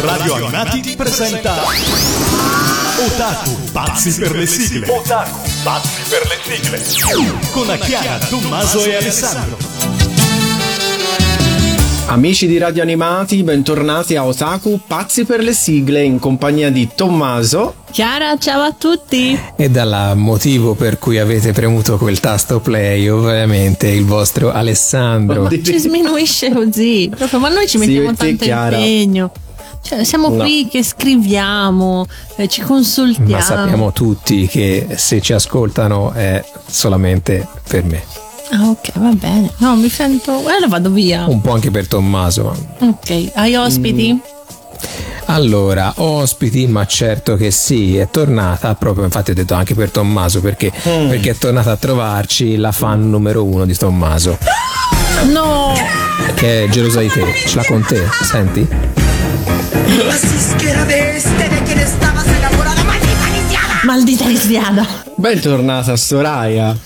Radio Animati presenta Otaku, pazzi per le sigle. Otaku, pazzi per le sigle. Con Chiara, Tommaso e Alessandro. Amici di Radio Animati, bentornati a Otaku, pazzi per le sigle in compagnia di Tommaso. Chiara, ciao a tutti! E dal motivo per cui avete premuto quel tasto play, ovviamente il vostro Alessandro. Ci sminuisce così, proprio, ma noi ci mettiamo sì, tanto Chiara. impegno. Cioè, siamo no. qui che scriviamo, eh, ci consultiamo. Ma sappiamo tutti che se ci ascoltano è solamente per me. Ah, ok, va bene. No, mi sento. Allora vado via. Un po' anche per Tommaso. Ok, hai ospiti? Mm. Allora, ospiti, ma certo che sì, è tornata proprio, infatti ho detto anche per Tommaso perché, mm. perché è tornata a trovarci la fan numero uno di Tommaso. No! Che è gelosa di te, ce l'ha con te, senti? Así que era de este de quien estabas enamorada, maldita lisiada. Maldita lisiada. Bentornata Soraya.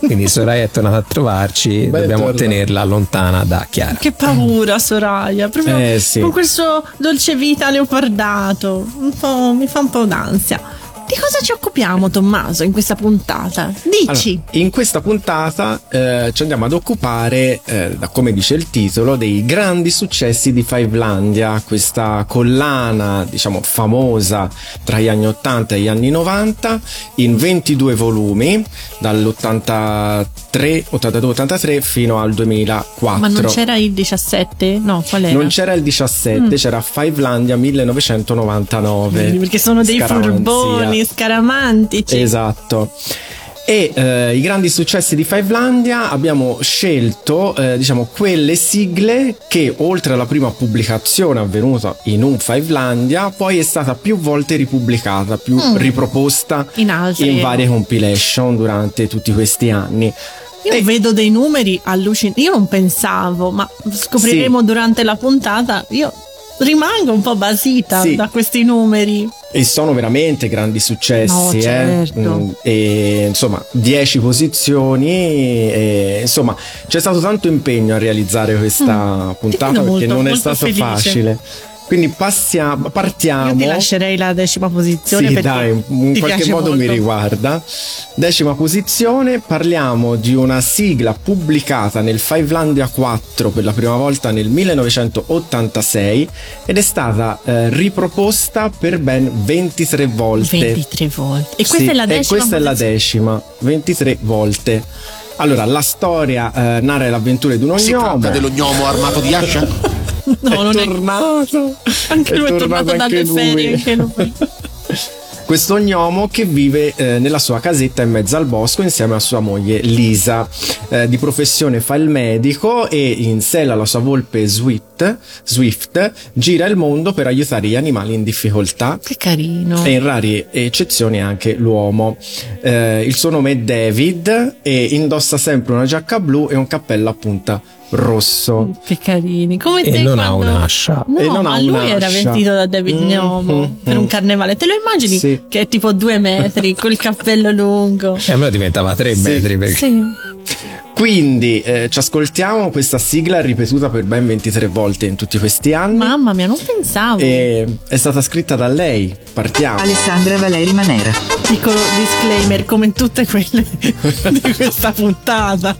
Quindi Soraya è tornata a trovarci, Beh, dobbiamo torna. tenerla lontana da Chiara. Che paura Soraya, proprio eh, sì. con quel suo dolce vita leopardato, un po', mi fa un po' d'ansia. Di cosa ci occupiamo, Tommaso, in questa puntata? Dici. Allora, in questa puntata eh, ci andiamo ad occupare, eh, da come dice il titolo, dei grandi successi di Fivelandia, questa collana, diciamo, famosa tra gli anni 80 e gli anni 90, in 22 volumi, dall'83, 82-83 fino al 2004. Ma non c'era il 17? No, qual era? Non c'era il 17, mm. c'era Fivelandia 1999. Perché sono dei furboni Scaramanti, scaramantici. Esatto. E eh, i grandi successi di Fivelandia abbiamo scelto eh, diciamo quelle sigle che oltre alla prima pubblicazione avvenuta in un Fivelandia poi è stata più volte ripubblicata, più mm. riproposta in, in, varie compilation durante tutti questi anni. Io e... vedo dei numeri allucinanti, io non pensavo, ma scopriremo sì. durante la puntata. Io rimango un po' basita sì. da questi numeri. E sono veramente grandi successi, no, eh. certo. mm, e, insomma, 10 posizioni. E, insomma, c'è stato tanto impegno a realizzare questa mm. puntata perché molto, non è stato felice. facile. Quindi passiamo, partiamo. Io ti lascerei la decima posizione. Sì, dai, in qualche modo molto. mi riguarda. Decima posizione, parliamo di una sigla pubblicata nel Fivelandia 4 per la prima volta nel 1986 ed è stata eh, riproposta per ben 23 volte. 23 volte. E questa sì, è la decima? E questa è la decima, 23 volte. Allora, la storia eh, narra le avventure di uno si gnomo. Si tratta dello gnomo armato di ascia? No, è tornato. È... Anche lui è, tornato, tornato dalle ferie, anche lui. questo gnomo che vive eh, nella sua casetta in mezzo al bosco insieme a sua moglie Lisa. Eh, di professione fa il medico e in sella la sua volpe Swift, Swift gira il mondo per aiutare gli animali in difficoltà. Che carino. E in rare eccezioni anche l'uomo. Eh, il suo nome è David e indossa sempre una giacca blu e un cappello a punta rosso. Che carini. Come e te non quando... ha un'ascia. No, e non ma lui un'ascia. era vestito da David mm, Gnomo mm, per mm. un carnevale. Te lo immagini? Sì. Che è tipo due metri, col cappello lungo. E allora diventava tre sì. metri. Perché... Sì. Quindi eh, ci ascoltiamo questa sigla ripetuta per ben 23 volte in tutti questi anni. Mamma mia, non pensavo. E è stata scritta da lei. Partiamo. Alessandra Valeri Manera. Piccolo disclaimer, come in tutte quelle di questa puntata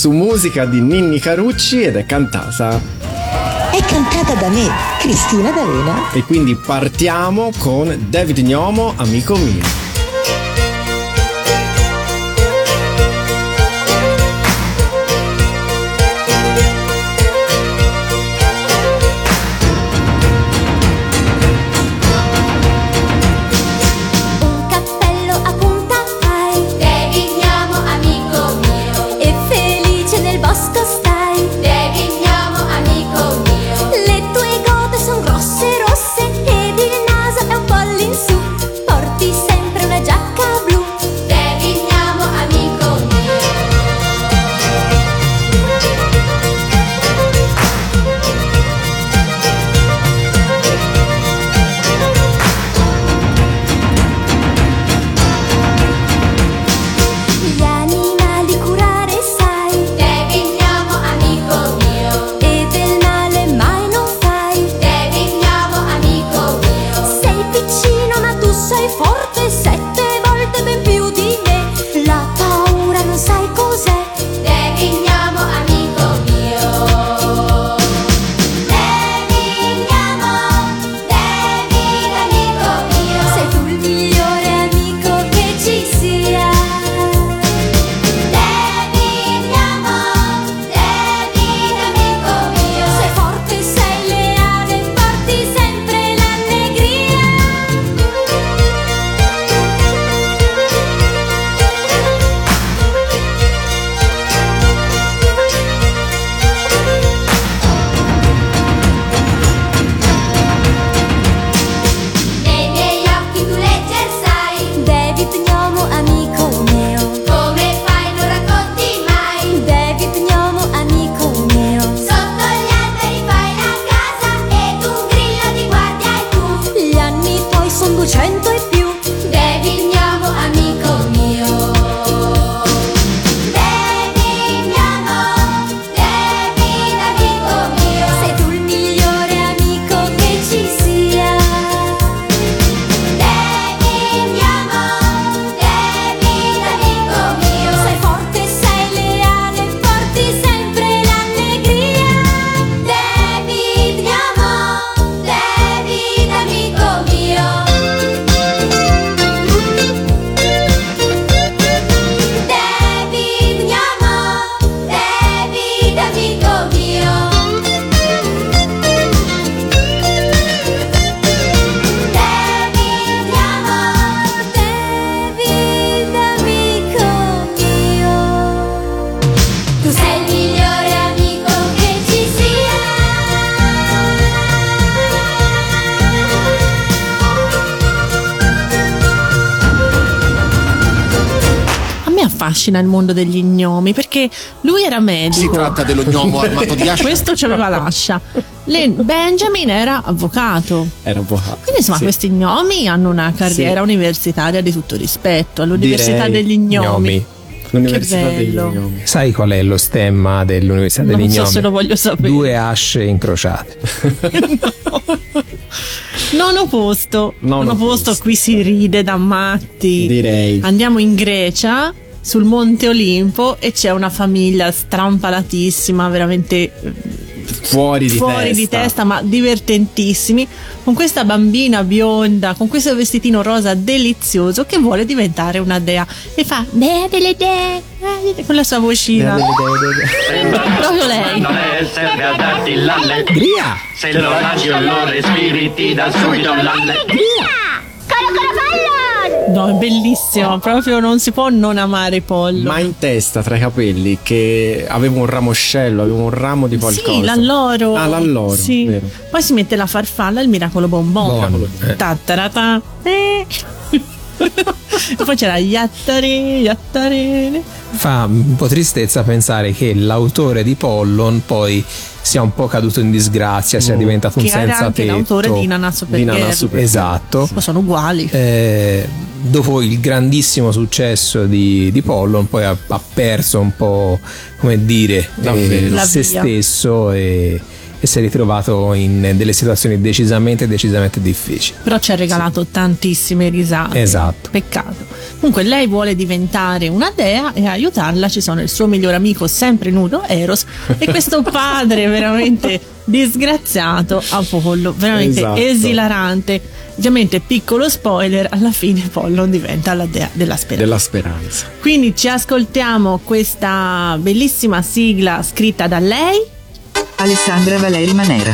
su musica di Ninni Carucci ed è cantata. È cantata da me, Cristina D'Arena. E quindi partiamo con David Gnomo, amico mio. Affascina il mondo degli gnomi perché lui era medico. Si tratta dello gnomo armato di ascia. Questo ci aveva l'ascia. Benjamin era avvocato. Era avvocato. Quindi insomma sì. questi gnomi hanno una carriera sì. universitaria di tutto rispetto all'Università Direi degli gnomi. gnomi. L'Università degli Gnomi. Sai qual è lo stemma dell'Università degli Gnomi? Non so se lo voglio sapere. Due asce incrociate. non ho posto. Non, ho posto, qui si ride da matti. Direi. Andiamo in Grecia sul Monte Olimpo e c'è una famiglia strampalatissima, veramente fuori di fuori testa. di testa, ma divertentissimi, con questa bambina bionda, con questo vestitino rosa delizioso che vuole diventare una dea e fa dea delle dee con la sua vocina. Proprio lei. serve a darti l'allegria. Se lo lasci o lo respiri ti dà subito l'allegria. No, è bellissimo, proprio non si può non amare pollo. Ma in testa tra i capelli che avevo un ramoscello, avevo un ramo di qualcosa. Sì, l'alloro. Ah, l'alloro. Sì. Vero. Poi si mette la farfalla e il miracolo bonbon. Bon. Eh. Ta-ta-ta-ta. Eh. e poi c'era Yattare, Yattare. Fa un po' tristezza pensare che l'autore di Pollon poi sia un po' caduto in disgrazia, sia mm. diventato un che senza anche tetto. l'autore di Nana Super Super Esatto. Ma sono uguali. Eh, dopo il grandissimo successo di, di Pollon, poi ha, ha, perso un po', come dire, eh, se stesso e e si è ritrovato in delle situazioni decisamente decisamente difficili. Però ci ha regalato sì. tantissime risate. Esatto. Peccato. Comunque lei vuole diventare una dea e aiutarla ci sono il suo migliore amico sempre nudo, Eros, e questo padre veramente disgraziato Apollo, veramente esatto. esilarante. Ovviamente, piccolo spoiler, alla fine Apollo diventa la dea della speranza. della speranza. Quindi ci ascoltiamo questa bellissima sigla scritta da lei Alessandra Valeri Manera.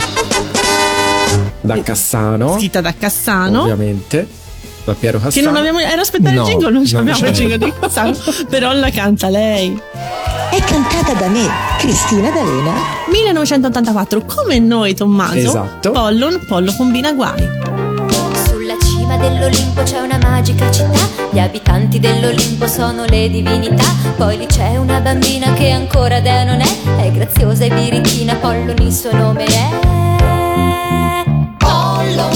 Da Cassano. Scritta da Cassano. Ovviamente. Da Piero Cassano. Che non abbiamo. Era aspettare no, il jingle, non, non abbiamo il jingle di Cassano. però la canta lei. È cantata da me, Cristina D'Alena. 1984, come noi, Tommaso. Esatto. Pollon, Pollo combina guai cima dell'Olimpo c'è una magica città, gli abitanti dell'Olimpo sono le divinità, poi lì c'è una bambina che ancora dea non è, è graziosa e birichina, Pollon il suo nome è. Pollo,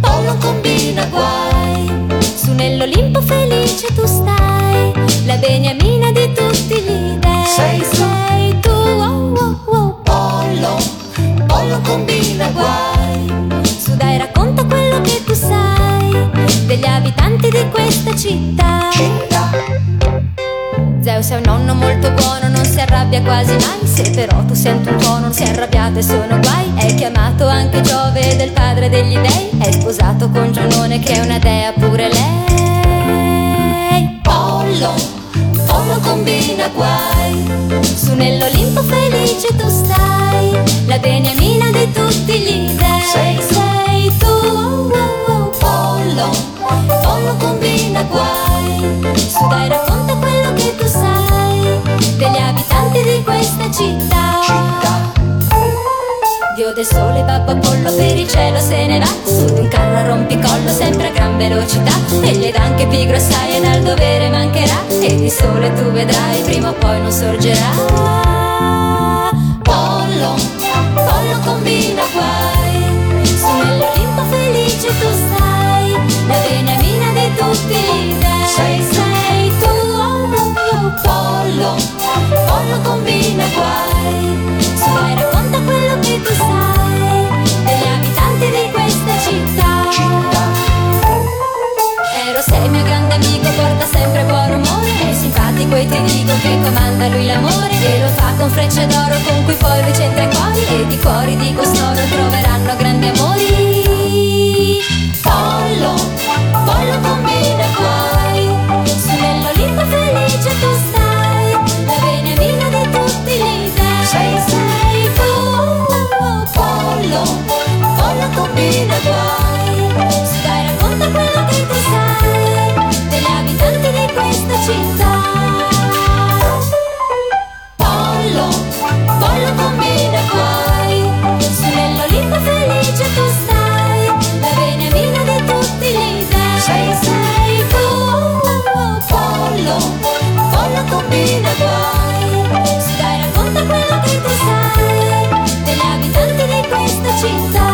Pollo combina guai, su nell'Olimpo felice tu stai, la beniamina di tutti gli dei. Sei, sei degli abitanti di questa città. città. Zeus è un nonno molto buono, non si arrabbia quasi mai. Se però tu senti un tuono, non si è arrabbiato e sono guai. È chiamato anche Giove del padre degli dei. È sposato con Giunone che è una dea pure lei. Pollo, Pollo combina guai. Su nell'Olimpo felice tu stai. La beniamina di tutti gli dei. Sei, sei tu, oh, oh, oh, Pollo. Pollo combina guai. Su dai racconta quello che tu sai Degli abitanti di questa città. Città. Dio del sole, babbo Apollo per il cielo se ne va. Su di un carro rompicollo sempre a gran velocità. E gli dà anche pigro assai e dal dovere mancherà. E di sole tu vedrai prima o poi non sorgerà. Pollo, pollo combina guai. Su nell'Olimpo felice tu stai la beniamina di tutti i dei. Sei, sei tu, oh, oh, pollo, pollo combina guai. Su dai racconta quello che tu sai degli abitanti di questa città. città. Ero sei mio grande amico, porta sempre buon rumore. È simpatico e ti dico che comanda lui l'amore. E lo fa con frecce d'oro con cui poi lui centra i cuori. E di cuori di costoro troveranno grandi amori. Pollo, pollo combina guai Su nell'Olimpo felice tu stai La beniamina di tutti gli dei Sei, sei tu, pollo Pollo combina guai Su dai racconta quello che tu sai Degli abitanti di questa città folla combina guai, stai racconta quello che tu sai, degli abitanti di questa città.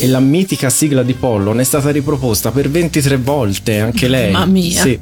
E la mitica sigla di Pollon è stata riproposta per 23 volte, anche lei. Mamma mia. Sì.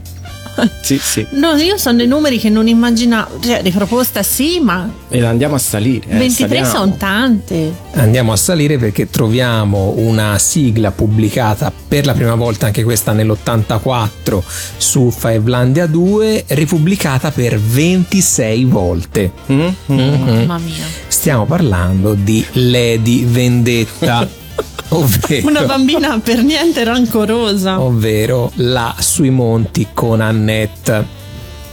sì, sì. No, io sono dei numeri che non immaginavo. Cioè, riproposta sì, ma. E andiamo a salire. Eh, 23 sono tante. Andiamo a salire perché troviamo una sigla pubblicata per la prima volta, anche questa nell'84, su Fivelandia 2, ripubblicata per 26 volte. Mm-hmm. Mm-hmm. Mamma mia. Stiamo parlando di Lady Vendetta. Ovvero, una bambina per niente rancorosa. Ovvero la sui monti con Annette.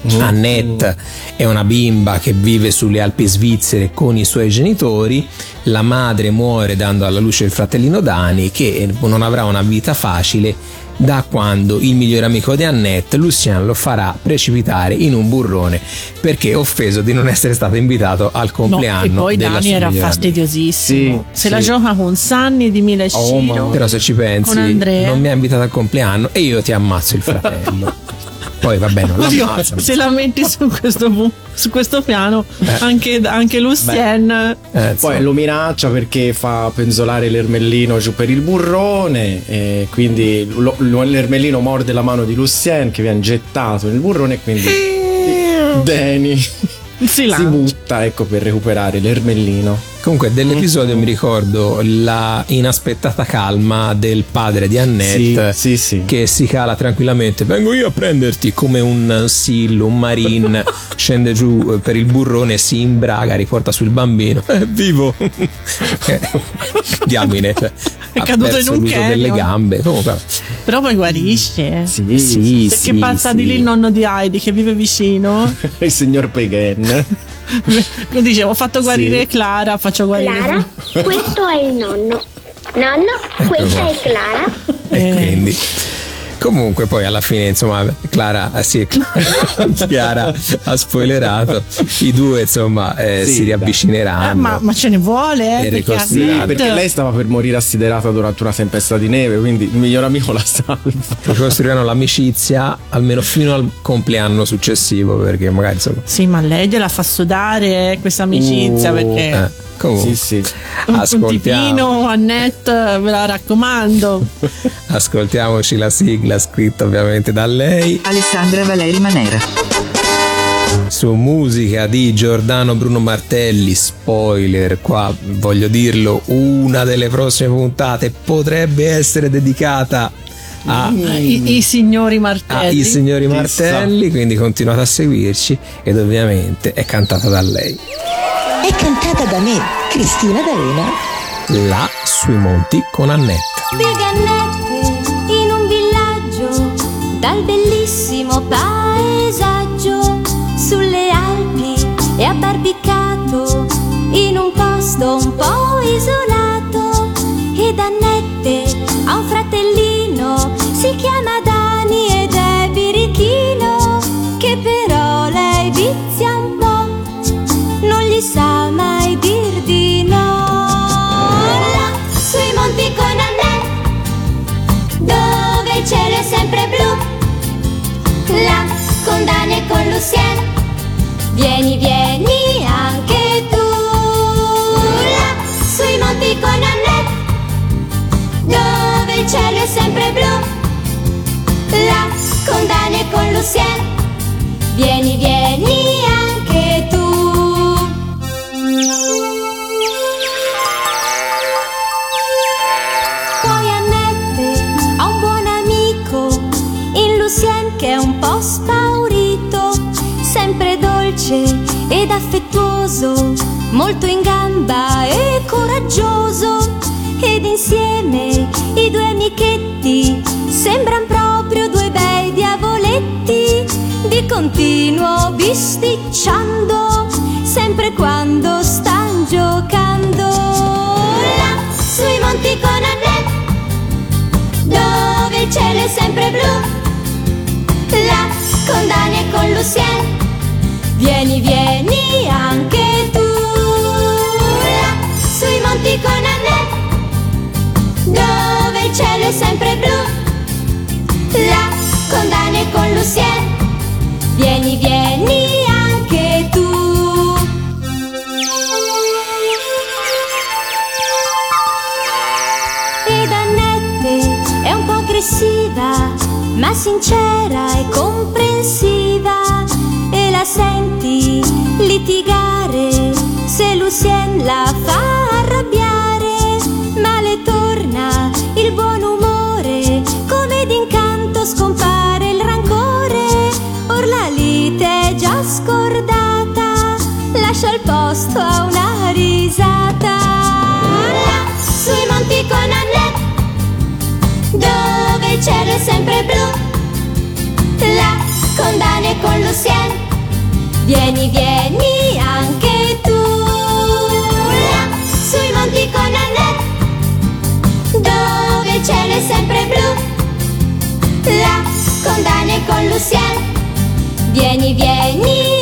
Mm. Annette è una bimba che vive sulle Alpi svizzere con i suoi genitori. La madre muore dando alla luce il fratellino Dani che non avrà una vita facile da quando il migliore amico di Annette, Lucien, lo farà precipitare in un burrone perché offeso di non essere stato invitato al compleanno. No, e poi Dani era fastidiosissimo. Sì, Se sì. la gioca con Sanni di Mille oh, Però se ci pensi, non mi ha invitato al compleanno e io ti ammazzo il fratello. Poi va bene, Oddio, se la metti su questo, su questo piano, eh. anche, anche Lucien. Eh, poi lo minaccia perché fa penzolare l'ermellino giù per il burrone. E quindi lo, l'ermellino morde la mano di Lucien che viene gettato nel burrone. E quindi Danny si, si butta ecco, per recuperare l'ermellino. Comunque dell'episodio mi ricordo la inaspettata calma del padre di Annette sì, sì, sì. che si cala tranquillamente vengo io a prenderti come un sillo, un marine scende giù eh, per il burrone si imbraga, riporta sul bambino è vivo diamine cioè, è caduto in un canyon delle gambe Comunque. Però poi guarisce. Sì, sì, perché sì, passa di lì il nonno di Heidi che vive vicino. Il signor Peghen. Dicevo ho fatto guarire sì. Clara faccio guarire Clara questo è il nonno. Nonno questa è Clara. E quindi Comunque poi alla fine insomma Clara, eh, sì, Chiara ha spoilerato, i due insomma eh, sì, si riavvicineranno. Eh, ma, ma, ce ne vuole, eh, perché, sì, perché lei stava per morire assiderata durante una tempesta di neve, quindi il miglior amico la salva. Costruiranno l'amicizia almeno fino al compleanno successivo perché magari insomma... Sì, ma lei gliela fa sudare eh, questa amicizia uh, perché... Eh. Comunque, sì, sì. Ascoltiamo. Un Annette, ve la raccomando. Ascoltiamoci la sigla scritta ovviamente da lei. Alessandra Valeri Manera. Su musica di Giordano Bruno Martelli, spoiler, qua voglio dirlo, una delle prossime puntate potrebbe essere dedicata a, I, i, signori Martelli. A, I signori Martelli, quindi continuate a seguirci ed ovviamente è cantata da lei. È cantata da me, Cristina D'Arena. La sui monti con Annette. Big Annette in un villaggio dal bellissimo paesaggio sulle Alpi e abbarbicato in un posto un po' isolato E Lucien, vieni, vieni anche tu. Là, sui monti con Annè, dove il cielo è sempre blu. Là, con Dani e con Lucien, vieni, vieni anche affettuoso, molto in gamba e coraggioso. Ed insieme i due amichetti sembran proprio due bei diavoletti, di continuo bisticciando, sempre quando stan giocando. Là, sui monti con Annette, dove il cielo è sempre blu. Là, con Dani e con Lucien, vieni, vieni anche tu. Sui monti con Annette, dove il cielo è sempre blu. Là, con Dani e con Lucien, vieni, vieni anche tu. Ed espressiva, ma sincera e comprensiva. Litigare se Lucien la fa arrabbiare, ma le torna il buon umore, come d'incanto scompare il rancore. Or la lite è già scordata, lascia il posto a una risata. Là, sui monti con Annette dove il cielo è sempre blu. Là, con Dani e con Lucien, vieni, vieni anche tu. Là, sui monti con Annette, dove il cielo è sempre blu. Là, con Dani e con Lucien, vieni, vieni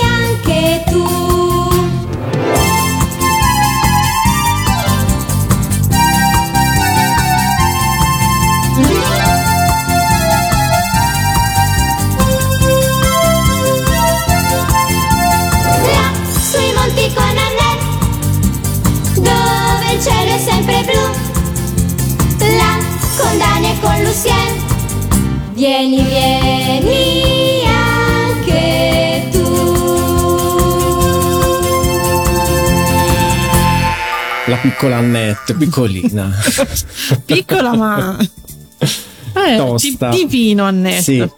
Lucien, vieni, vieni anche tu. La piccola Annette, piccolina. Piccola ma... Eh, Tosta. di- divino Annette. Sì.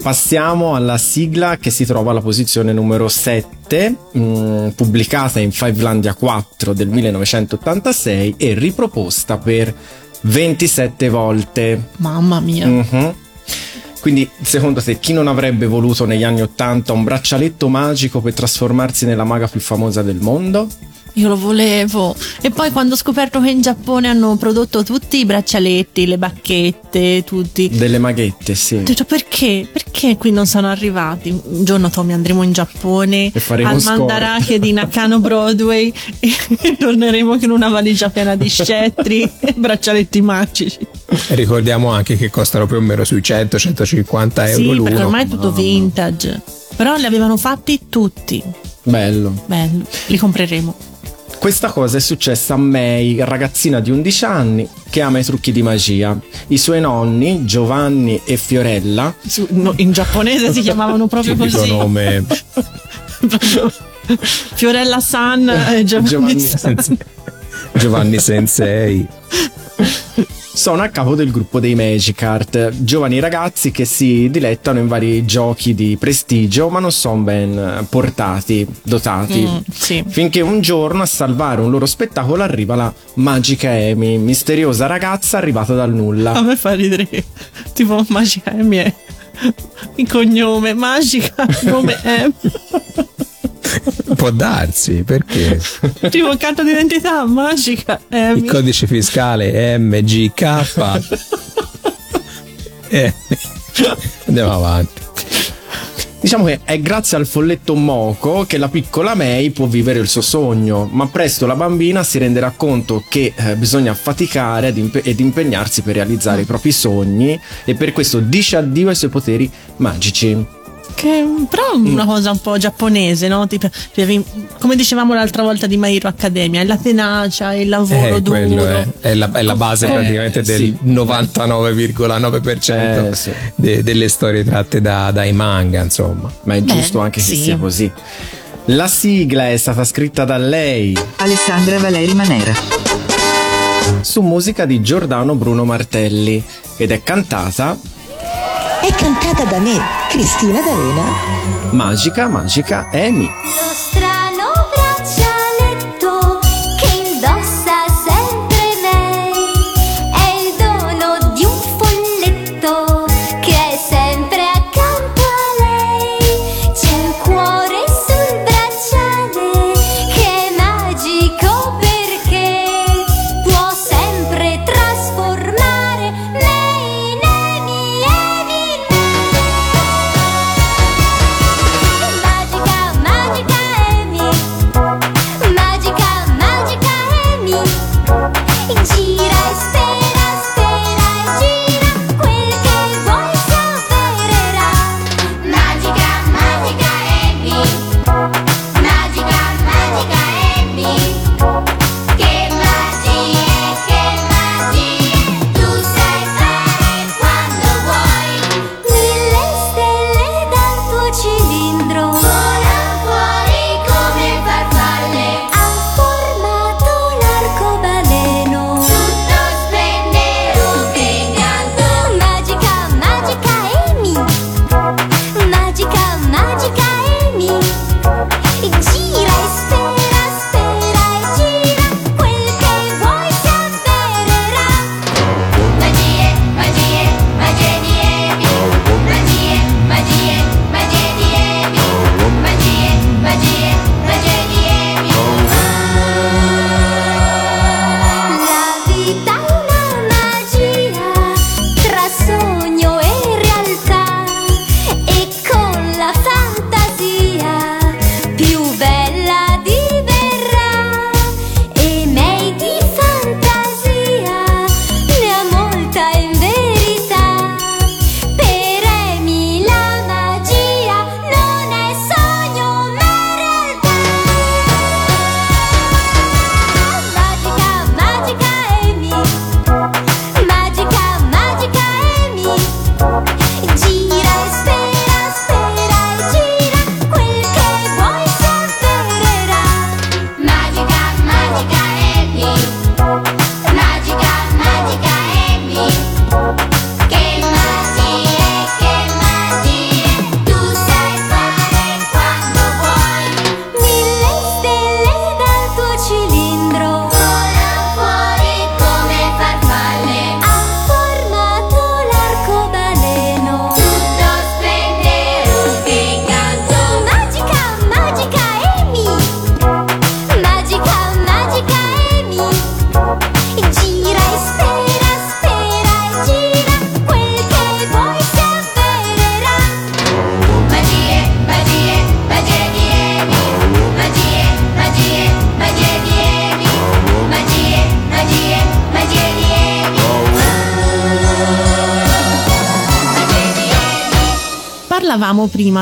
Passiamo alla sigla che si trova alla posizione numero 7, mh, pubblicata in Fivelandia 4 del 1986 e riproposta per 27 volte. Mamma mia. Mhm. Quindi, secondo te, chi non avrebbe voluto negli anni 80 un braccialetto magico per trasformarsi nella maga più famosa del mondo? Io lo volevo. E poi quando ho scoperto che in Giappone hanno prodotto tutti i braccialetti, le bacchette, tutti. Delle maghette, sì. Ho detto perché? Perché qui non sono arrivati? Un giorno Tommy andremo in Giappone E faremo al scorta. Mandarake di Nakano Broadway e torneremo con una valigia piena di scettri e braccialetti magici. E ricordiamo anche che costano più o meno sui 100-150 euro sì, l'uno. perché ormai è tutto vintage. Però li avevano fatti tutti. Bello. Bello, li compreremo. Questa cosa è successa a May, ragazzina di 11 anni che ama i trucchi di magia. I suoi nonni, Giovanni e Fiorella, Su- no, in giapponese si chiamavano proprio così. nome Proprio Fiorella San e Giovanni, Giovanni San. San. Giovanni Sensei. sono a capo del gruppo dei Magicart, giovani ragazzi che si dilettano in vari giochi di prestigio ma non sono ben portati, dotati. Mm, sì. Finché un giorno a salvare un loro spettacolo arriva la magica Amy, misteriosa ragazza arrivata dal A nulla. me fa ridere tipo Magica Amy è il cognome, Magica nome è Può darsi, perché tipo carta d'identità Magica Amy. il codice fiscale MGK. Eh, Andiamo avanti. Diciamo che è grazie al folletto Moco che la piccola May può vivere il suo sogno, ma presto la bambina si renderà conto che eh, bisogna faticare ed, impe- ed impegnarsi per realizzare i propri sogni e per questo dice addio ai suoi poteri magici. Che però è una cosa un po' giapponese, no? Tipo, come dicevamo l'altra volta di My Hero Academia, è la tenacia, è il lavoro Eh, duro. quello è, è la, è la base Eh, praticamente del sì. 99,9% Eh, sì. de- delle storie tratte da- dai manga, insomma. Ma è Beh, giusto anche che sì. sia così. La sigla è stata scritta da lei Alessandra Valeri Manera. su musica di Giordano Bruno Martelli ed è cantata È cantata da me, Cristina D'Arena. Magica Magica Amy. Lo strano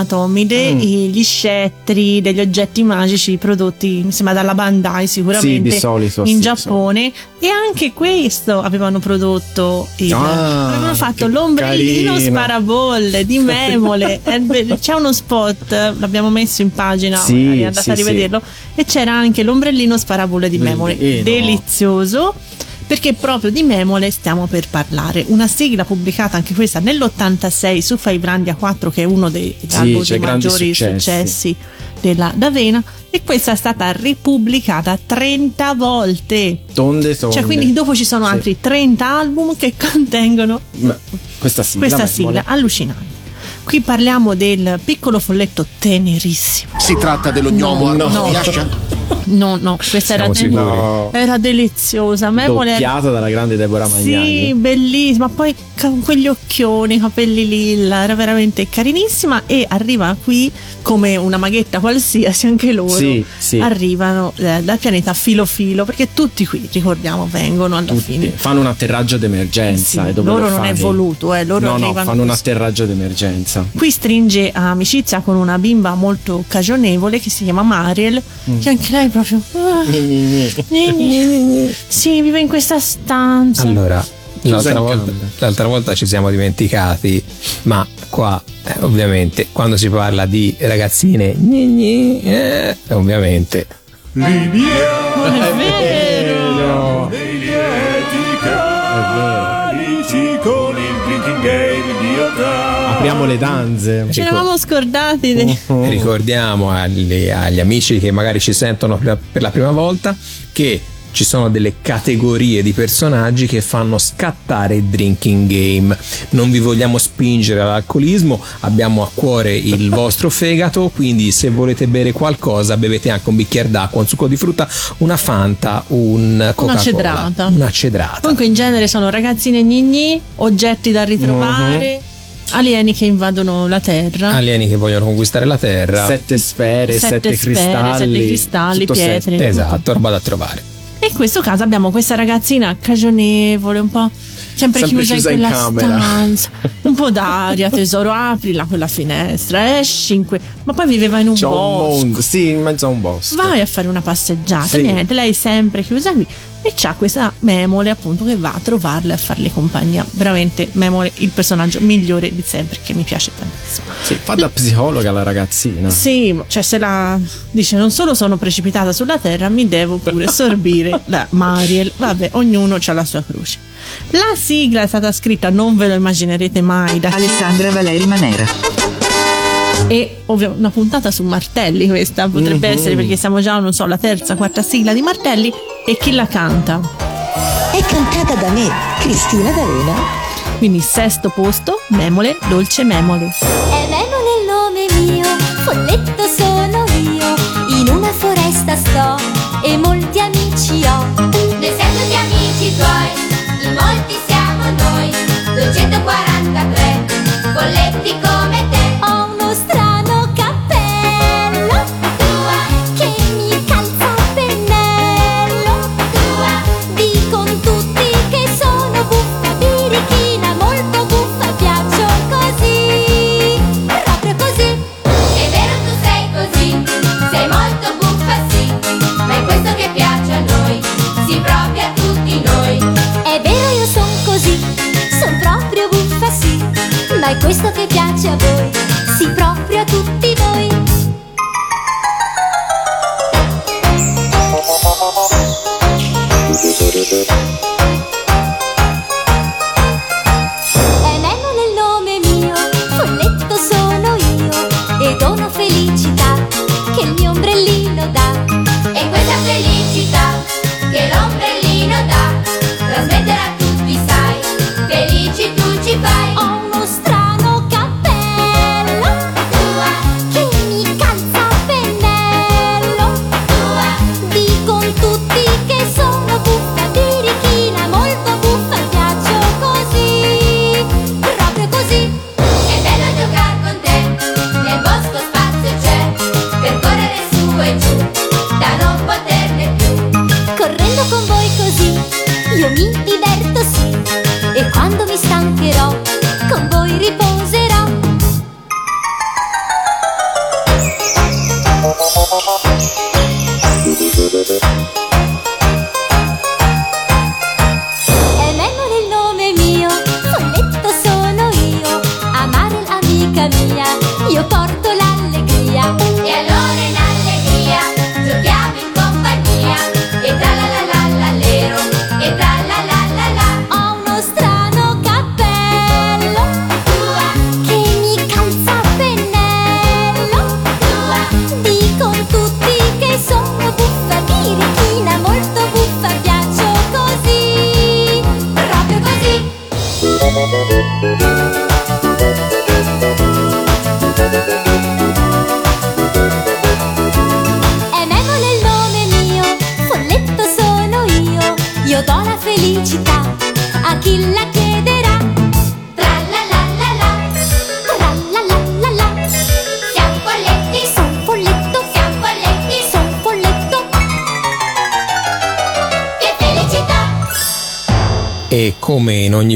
degli Mm. scettri, degli oggetti magici prodotti, sembra, dalla Bandai sicuramente Sì, di solito, in sì, Giappone. E anche questo avevano prodotto. Il, Ah, avevano fatto l'ombrellino carino. sparabolle di memole. C'è uno spot, l'abbiamo messo in pagina, Sì, andate sì, a rivederlo. E c'era anche l'ombrellino sparabolle di memole. Delizioso. Perché proprio di Memole stiamo per parlare. Una sigla pubblicata anche questa nell'86 su Fivelandia 4, che è uno dei, Sì, dei maggiori successi. successi della D'Avena. E questa è stata ripubblicata 30 volte. Tonde, tonde. Cioè, quindi dopo ci sono Sì. altri 30 album che contengono Ma questa sigla. questa sigla allucinante. Qui parliamo del piccolo folletto tenerissimo. Si tratta dell'ognomo No, armato no. No, no, questa era, sicuri? No. era deliziosa. Memole era- Doppiata dalla grande Deborah Magnani. Sì, bellissima. Poi con quegli occhioni, capelli lilla, era veramente carinissima. E arriva qui come una maghetta qualsiasi, anche loro Sì, sì. arrivano eh, dal pianeta filo filo. Perché tutti qui, ricordiamo, vengono alla Tutti fine. fanno un atterraggio d'emergenza. Sì, e dove loro lo non è voluto, eh, loro no, no, arrivano fanno un atterraggio d'emergenza. Qui stringe amicizia con una bimba molto cagionevole che si chiama Mariel, Mm. che anche lei proprio. sì, vive in questa stanza. Allora, l'altra volta, l'altra volta ci siamo dimenticati, ma qua eh, ovviamente quando si parla di ragazzine, eh, ovviamente. Non Apriamo le danze. Ce l'avevamo scordati. dei- ricordiamo agli, agli amici che magari ci sentono per la- prima volta che ci sono delle categorie di personaggi che fanno scattare il drinking game. Non vi vogliamo spingere all'alcolismo, abbiamo a cuore il vostro fegato, quindi se volete bere qualcosa bevete anche un bicchiere d'acqua, un succo di frutta, una Fanta, un Coca-Cola. cedrata. Una cedrata. Comunque in genere sono ragazzine gnigni, oggetti da ritrovare, alieni che invadono la Terra. Alieni che vogliono conquistare la Terra. Sette sfere, Sette sette, sfere, cristalli. sette cristalli, pietre. sette. Esatto, roba da trovare. E in questo caso abbiamo questa ragazzina cagionevole, un po' sempre, Sempre chiusa, chiusa in in camera. stanza. Un po' d'aria, tesoro, aprila quella finestra, esci in que- Ma poi viveva in un C'è un bosco. mondo, sì, in mezzo a un bosco. Vai a fare una passeggiata, Sì. niente, lei è sempre chiusa qui e c'ha questa Memole appunto che va a trovarle a farle compagnia. Veramente Memole il personaggio migliore di sempre che mi piace tantissimo. Sì, fa da psicologa la ragazzina. Sì, cioè se la dice non solo sono precipitata sulla terra, mi devo pure sorbire la Mariel. Vabbè, ognuno ha la sua croce. La sigla è stata scritta, non ve lo immaginerete mai, da Alessandra Valeri Manera. e ovvio una puntata su Martelli questa potrebbe Mhm. essere perché siamo già, non so, la terza, quarta sigla di Martelli e chi la canta? È cantata da me, Cristina D'Avena. Quindi sesto posto, Memole, Dolce Memole. È Memole il nome mio, folletto sono io, in una foresta sto e molti amici ho. D'essendo amici tuoi, folletti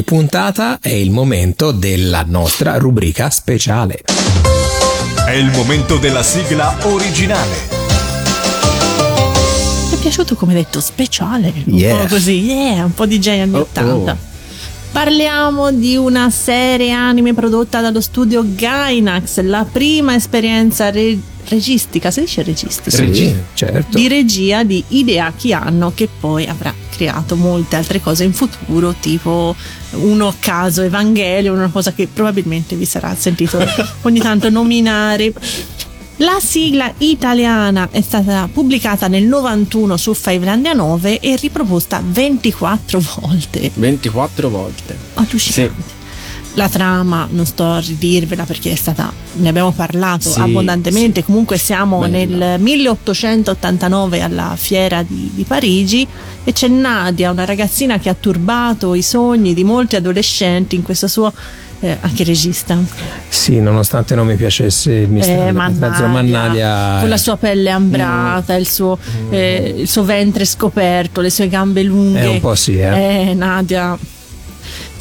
puntata è il momento della nostra rubrica speciale. È il momento della sigla originale. Mi è piaciuto come detto speciale, un Yeah. po' così, yeah, un po' di J anni Oh, 80. oh. Parliamo di una serie anime prodotta dallo studio Gainax, la prima esperienza re- registica, si dice registica? Sì, certo. Di regia di Hideaki Anno che poi avrà creato molte altre cose in futuro, tipo uno caso Evangelio, una cosa che probabilmente vi sarà sentito ogni tanto nominare. La sigla italiana è stata pubblicata nel 91 su Fivelandia 9 e riproposta 24 volte. 24 volte. Allucinante. La trama non sto a ridirvela perché è stata, ne abbiamo parlato Sì, abbondantemente. Comunque siamo Bella. nel 1889 alla fiera di, di Parigi e c'è Nadia, una ragazzina che ha turbato i sogni di molti adolescenti in questo suo eh, anche regista. Sì, nonostante non mi piacesse il mistero Eh, mezzo Mannadia. con la sua pelle ambrata, il, suo, eh, il suo ventre scoperto, le sue gambe lunghe. Eh, un po' sì, eh. Eh, Nadia.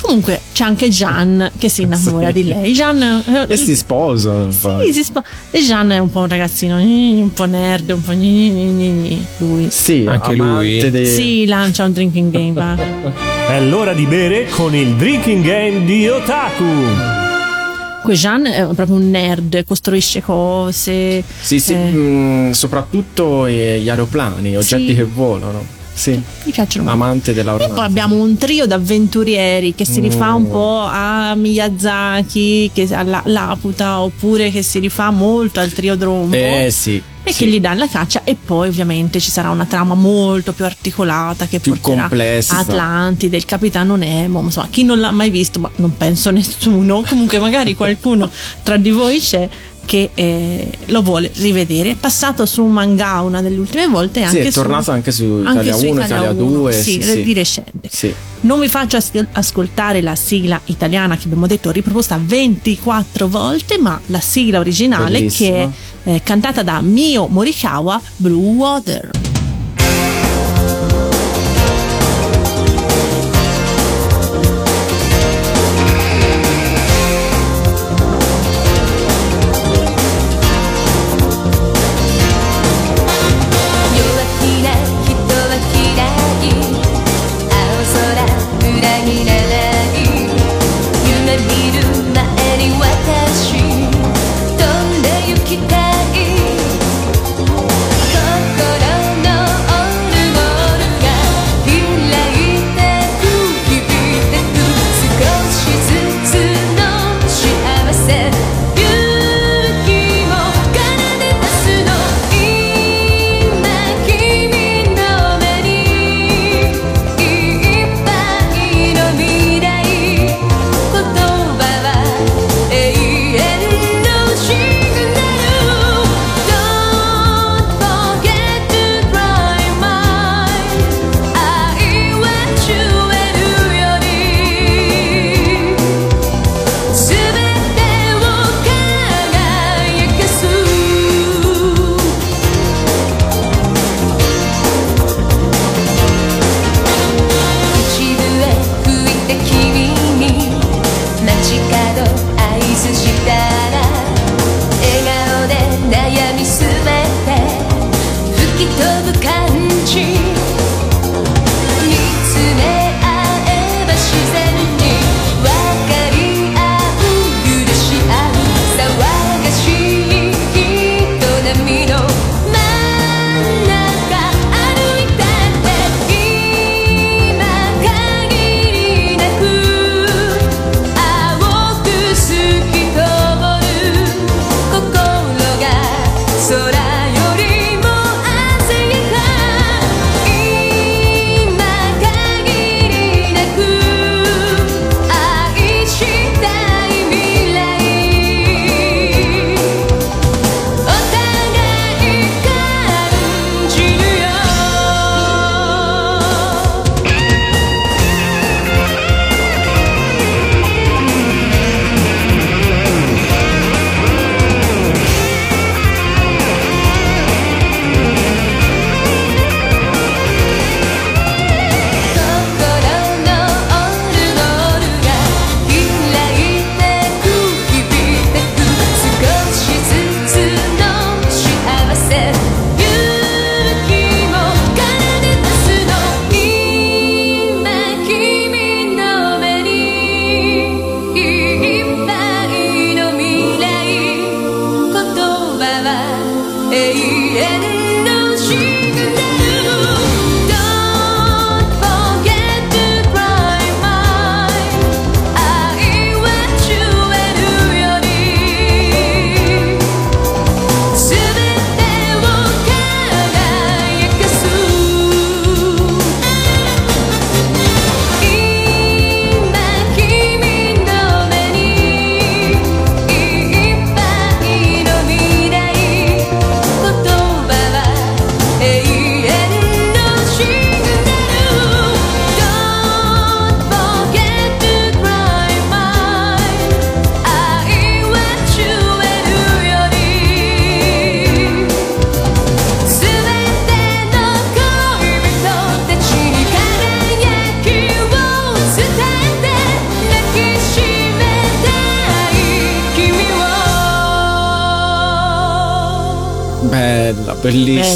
Comunque c'è anche Gian che si innamora di lei. Gian eh, E si sposano. poi. sì, si spo- e Gian è un po' un ragazzino, gni, un po' nerd, un po' gni, gni, gni, gni. lui. Sì, Anche lui? dei- Sì, lancia un drinking game. va. È l'ora di bere con il drinking game di Otaku. Gian è proprio un nerd, costruisce cose. Sì, sì, eh, mm, soprattutto eh, gli aeroplani, oggetti Sì. che volano. Sì, mi piacciono molto. amante E poi dell'aeronautica. abbiamo un trio d'avventurieri che si rifà un Mm. po' a Miyazaki, che alla Laputa, oppure che si rifà molto al trio Drombo. Eh sì. e sì. che gli dà la caccia e poi ovviamente ci sarà una trama molto più articolata che Più porterà complessa. Atlantide, il capitano Nemo, insomma chi non l'ha mai visto, ma non penso nessuno, comunque magari qualcuno tra di voi c'è che eh, lo vuole rivedere. È passato su un manga una delle ultime volte e Sì, anche è su- tornato anche su anche Italia su 1, Italia 2. sì, sì, di recente. Sì. Non vi faccio as- ascoltare la sigla italiana che abbiamo detto riproposta 24 volte, ma la sigla originale Bellissima. che è eh, cantata da Mio Morikawa, Blue Water.「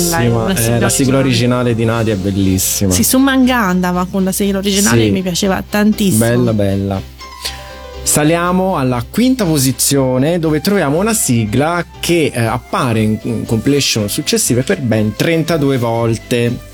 Bella, la, eh, la sigla originale di Nadia è bellissima. Sì, su Manga andava con la sigla originale Sì. mi piaceva tantissimo. Bella, bella. Saliamo alla quinta posizione dove troviamo una sigla che eh, appare in, in compilation successive per ben 32 volte.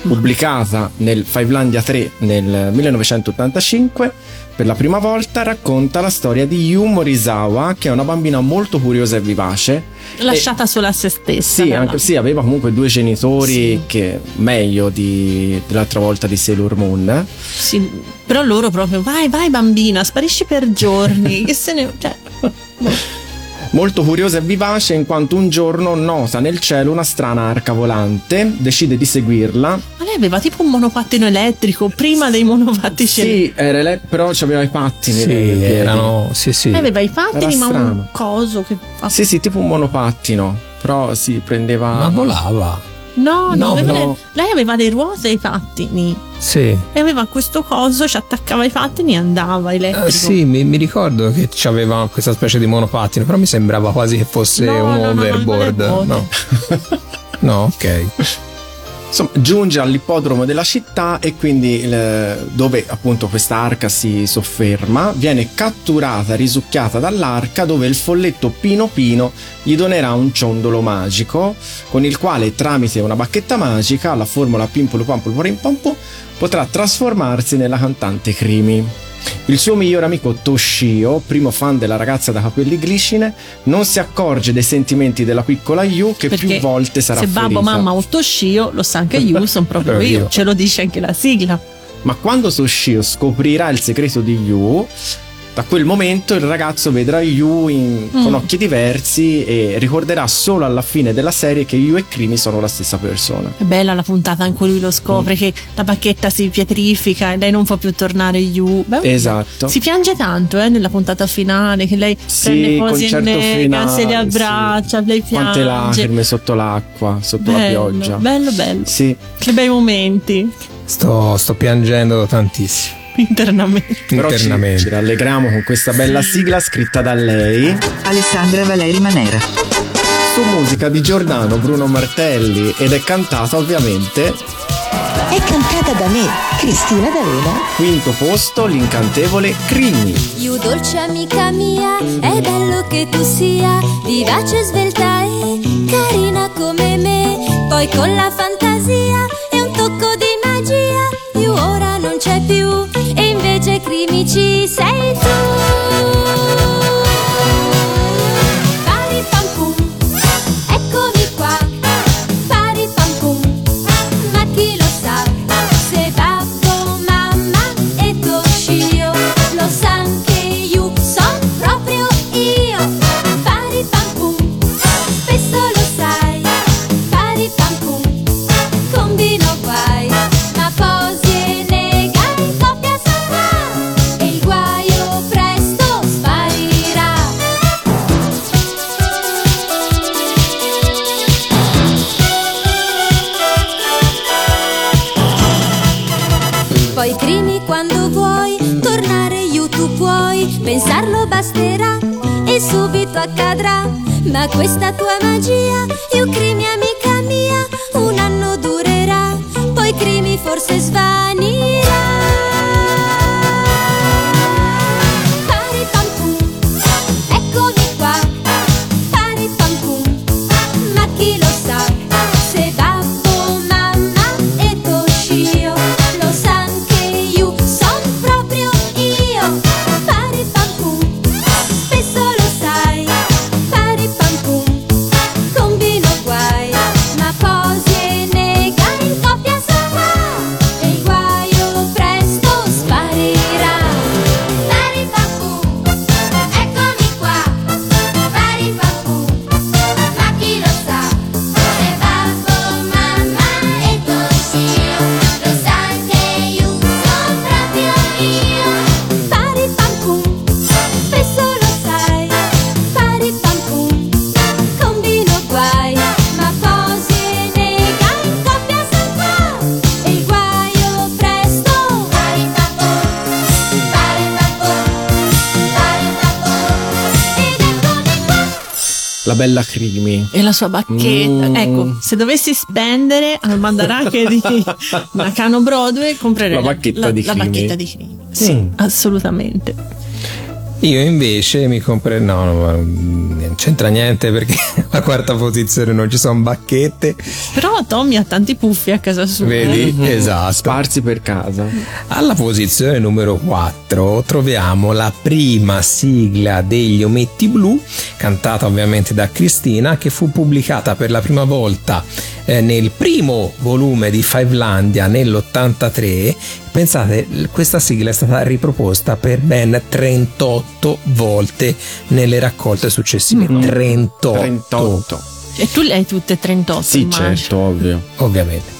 Pubblicata nel Fivelandia 3 nel 1985, per la prima volta racconta la storia di Yu Morisawa, che è una bambina molto curiosa e vivace. Lasciata sola a se stessa. Sì, anche, sì, aveva comunque due genitori Sì. che meglio di, dell'altra volta di Sailor Moon. Sì, però loro proprio, vai, vai bambina, sparisci per giorni. che se ne... Cioè, Molto curiosa e vivace in quanto un giorno nota nel cielo una strana arca volante, decide di seguirla. ma lei aveva tipo un monopattino elettrico prima dei monopattini. Sì, era ele- però aveva i pattini. Sì, erano. Sì, sì. Lei aveva i pattini, Era ma un coso che. Sì, sì, tipo un monopattino, però si prendeva... Ma volava. No, no, aveva no. le- lei aveva le ruote e i pattini. Sì. E aveva questo coso, ci attaccava i pattini e andava elettrico. Eh, sì, mi, mi ricordo che aveva questa specie di monopattino, però mi sembrava quasi che fosse No, un no, no, overboard. No. no, ok. Insomma, giunge all'ippodromo della città e quindi il- dove appunto questa arca si sofferma, viene catturata, risucchiata dall'arca dove il folletto Pino Pino gli donerà un ciondolo magico con il quale tramite una bacchetta magica, la formula Pimpolo Pampolo Porim Pompo, potrà trasformarsi nella cantante Crimi. Il suo migliore amico Toshio, primo fan della ragazza da capelli glicine, non si accorge dei sentimenti della piccola Yu che Perché più volte sarà se babbo, ferita. mamma o Toshio, lo sa anche io, sono proprio Proprio io. io. Ce lo dice anche la sigla. Ma quando Toshio scoprirà il segreto di Yu, da quel momento il ragazzo vedrà Yu in- con Mm. occhi diversi e ricorderà solo alla fine della serie che Yu e Krimi sono la stessa persona. È bella la puntata in cui lui lo scopre Mm. che la bacchetta si pietrifica e lei non può più tornare giù. Beh, Esatto. Si piange tanto eh, nella puntata finale che lei Sì, prende cose in concerto nega, finale, se le sì. abbraccia, lei piange. Quante lacrime sotto l'acqua, sotto la Bello, pioggia. bello, bello. Sì. Che bei momenti Sto, sto piangendo tantissimo. Internamente. Però ci, Internamente. ci rallegriamo con questa bella sigla scritta da lei Alessandra Valeri Manera. su musica di Giordano Bruno Martelli ed è cantata ovviamente È cantata da me, Cristina D'Avena. quinto posto l'incantevole Crimi. Yu dolce amica mia, è bello che tu sia vivace, svelta e carina come me. Poi con la fantasia e un tocco di magia, Yu ora non c'è più e invece crimici sei puoi, pensarlo basterà e subito accadrà. Ma questa tua magia, io crimi amica bella Crimi. E la sua bacchetta. Mm. Ecco, se dovessi spendere al mandarache di Nakano Broadway, comprerei la bacchetta la, di la, Crimi. Bacchetta di Crimi. Sì, mm. assolutamente. Io invece mi comprerei. No, no, non c'entra niente perché la quarta posizione non ci sono bacchette. Però Tommy ha tanti puffi a casa sua. Vedi? Eh? Esatto. Sparsi per casa. Alla posizione numero 4 troviamo la prima sigla degli Ometti Blu, cantata ovviamente da Cristina, che fu pubblicata per la prima volta eh, nel primo volume di Fivelandia nell'83. Pensate, questa sigla è stata riproposta per ben 38 volte nelle raccolte successive. Mm-hmm. 38. 38. E tu le hai tutte 38? Sì, immagino. certo, ovvio. Ovviamente.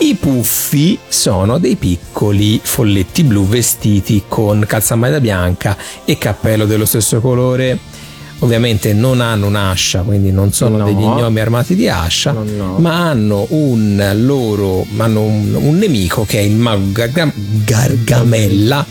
I puffi sono dei piccoli folletti blu vestiti con calzamaglia bianca e cappello dello stesso colore ovviamente non hanno un'ascia, quindi non sono no. degli gnomi armati di ascia, no, no. ma hanno un loro hanno un, un, nemico che è il mago Garga, Gargamella.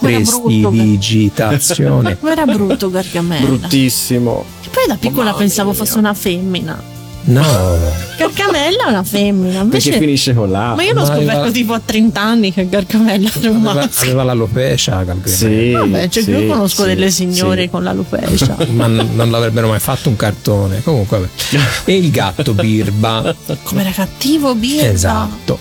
Prestidigitazione. Come era brutto Gargamella? Bruttissimo. E poi da piccola pensavo fosse una femmina. No. Gargamella è una femmina. Invece... Perché finisce con la. Ma io l'ho scoperto aveva... tipo a 30 anni che Gargamella era un maschio. Aveva l'alopecia Gargamella. Sì. Vabbè, cioè sì, io conosco sì, delle signore sì. con l'alopecia. Ma non l'avrebbero mai fatto un cartone. Comunque, vabbè. E il gatto Birba. Come era cattivo Birba. Esatto.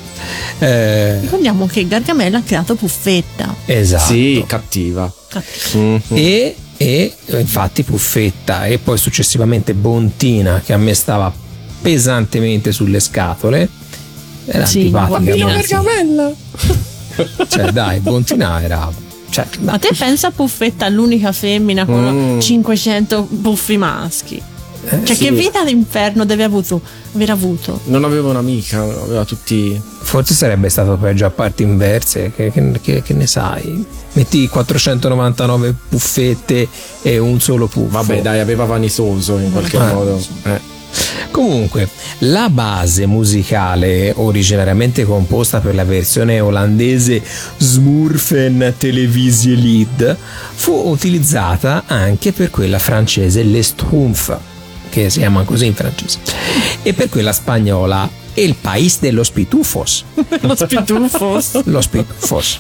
Eh... Ricordiamo che Gargamella ha creato Puffetta. Esatto. Sì, cattiva. cattiva. Mm-hmm. E, e infatti Puffetta e poi successivamente Bontina che a me stava pesantemente sulle scatole. Era sì, antipatica. Gargamella. Cioè, dai, Bontina era. Cioè, Ma te pensa a Puffetta, l'unica femmina con mm. 500 puffi maschi? Eh, cioè, sì. che vita d'inferno deve avuto, aver avuto? Non aveva un'amica, aveva tutti. Forse sarebbe stato peggio a parti inverse, che, che, che, ne sai? Metti 499 puffette e un solo puffo. Vabbè, dai, aveva Vanisoso in qualche ah, modo. Eh. Comunque, la base musicale, originariamente composta per la versione olandese Smurfen Televisie Lied, fu utilizzata anche per quella francese Le Schtroumpf, che si chiama così in francese, e per quella spagnola El País de los Pitufos. los Pitufos. los Pitufos.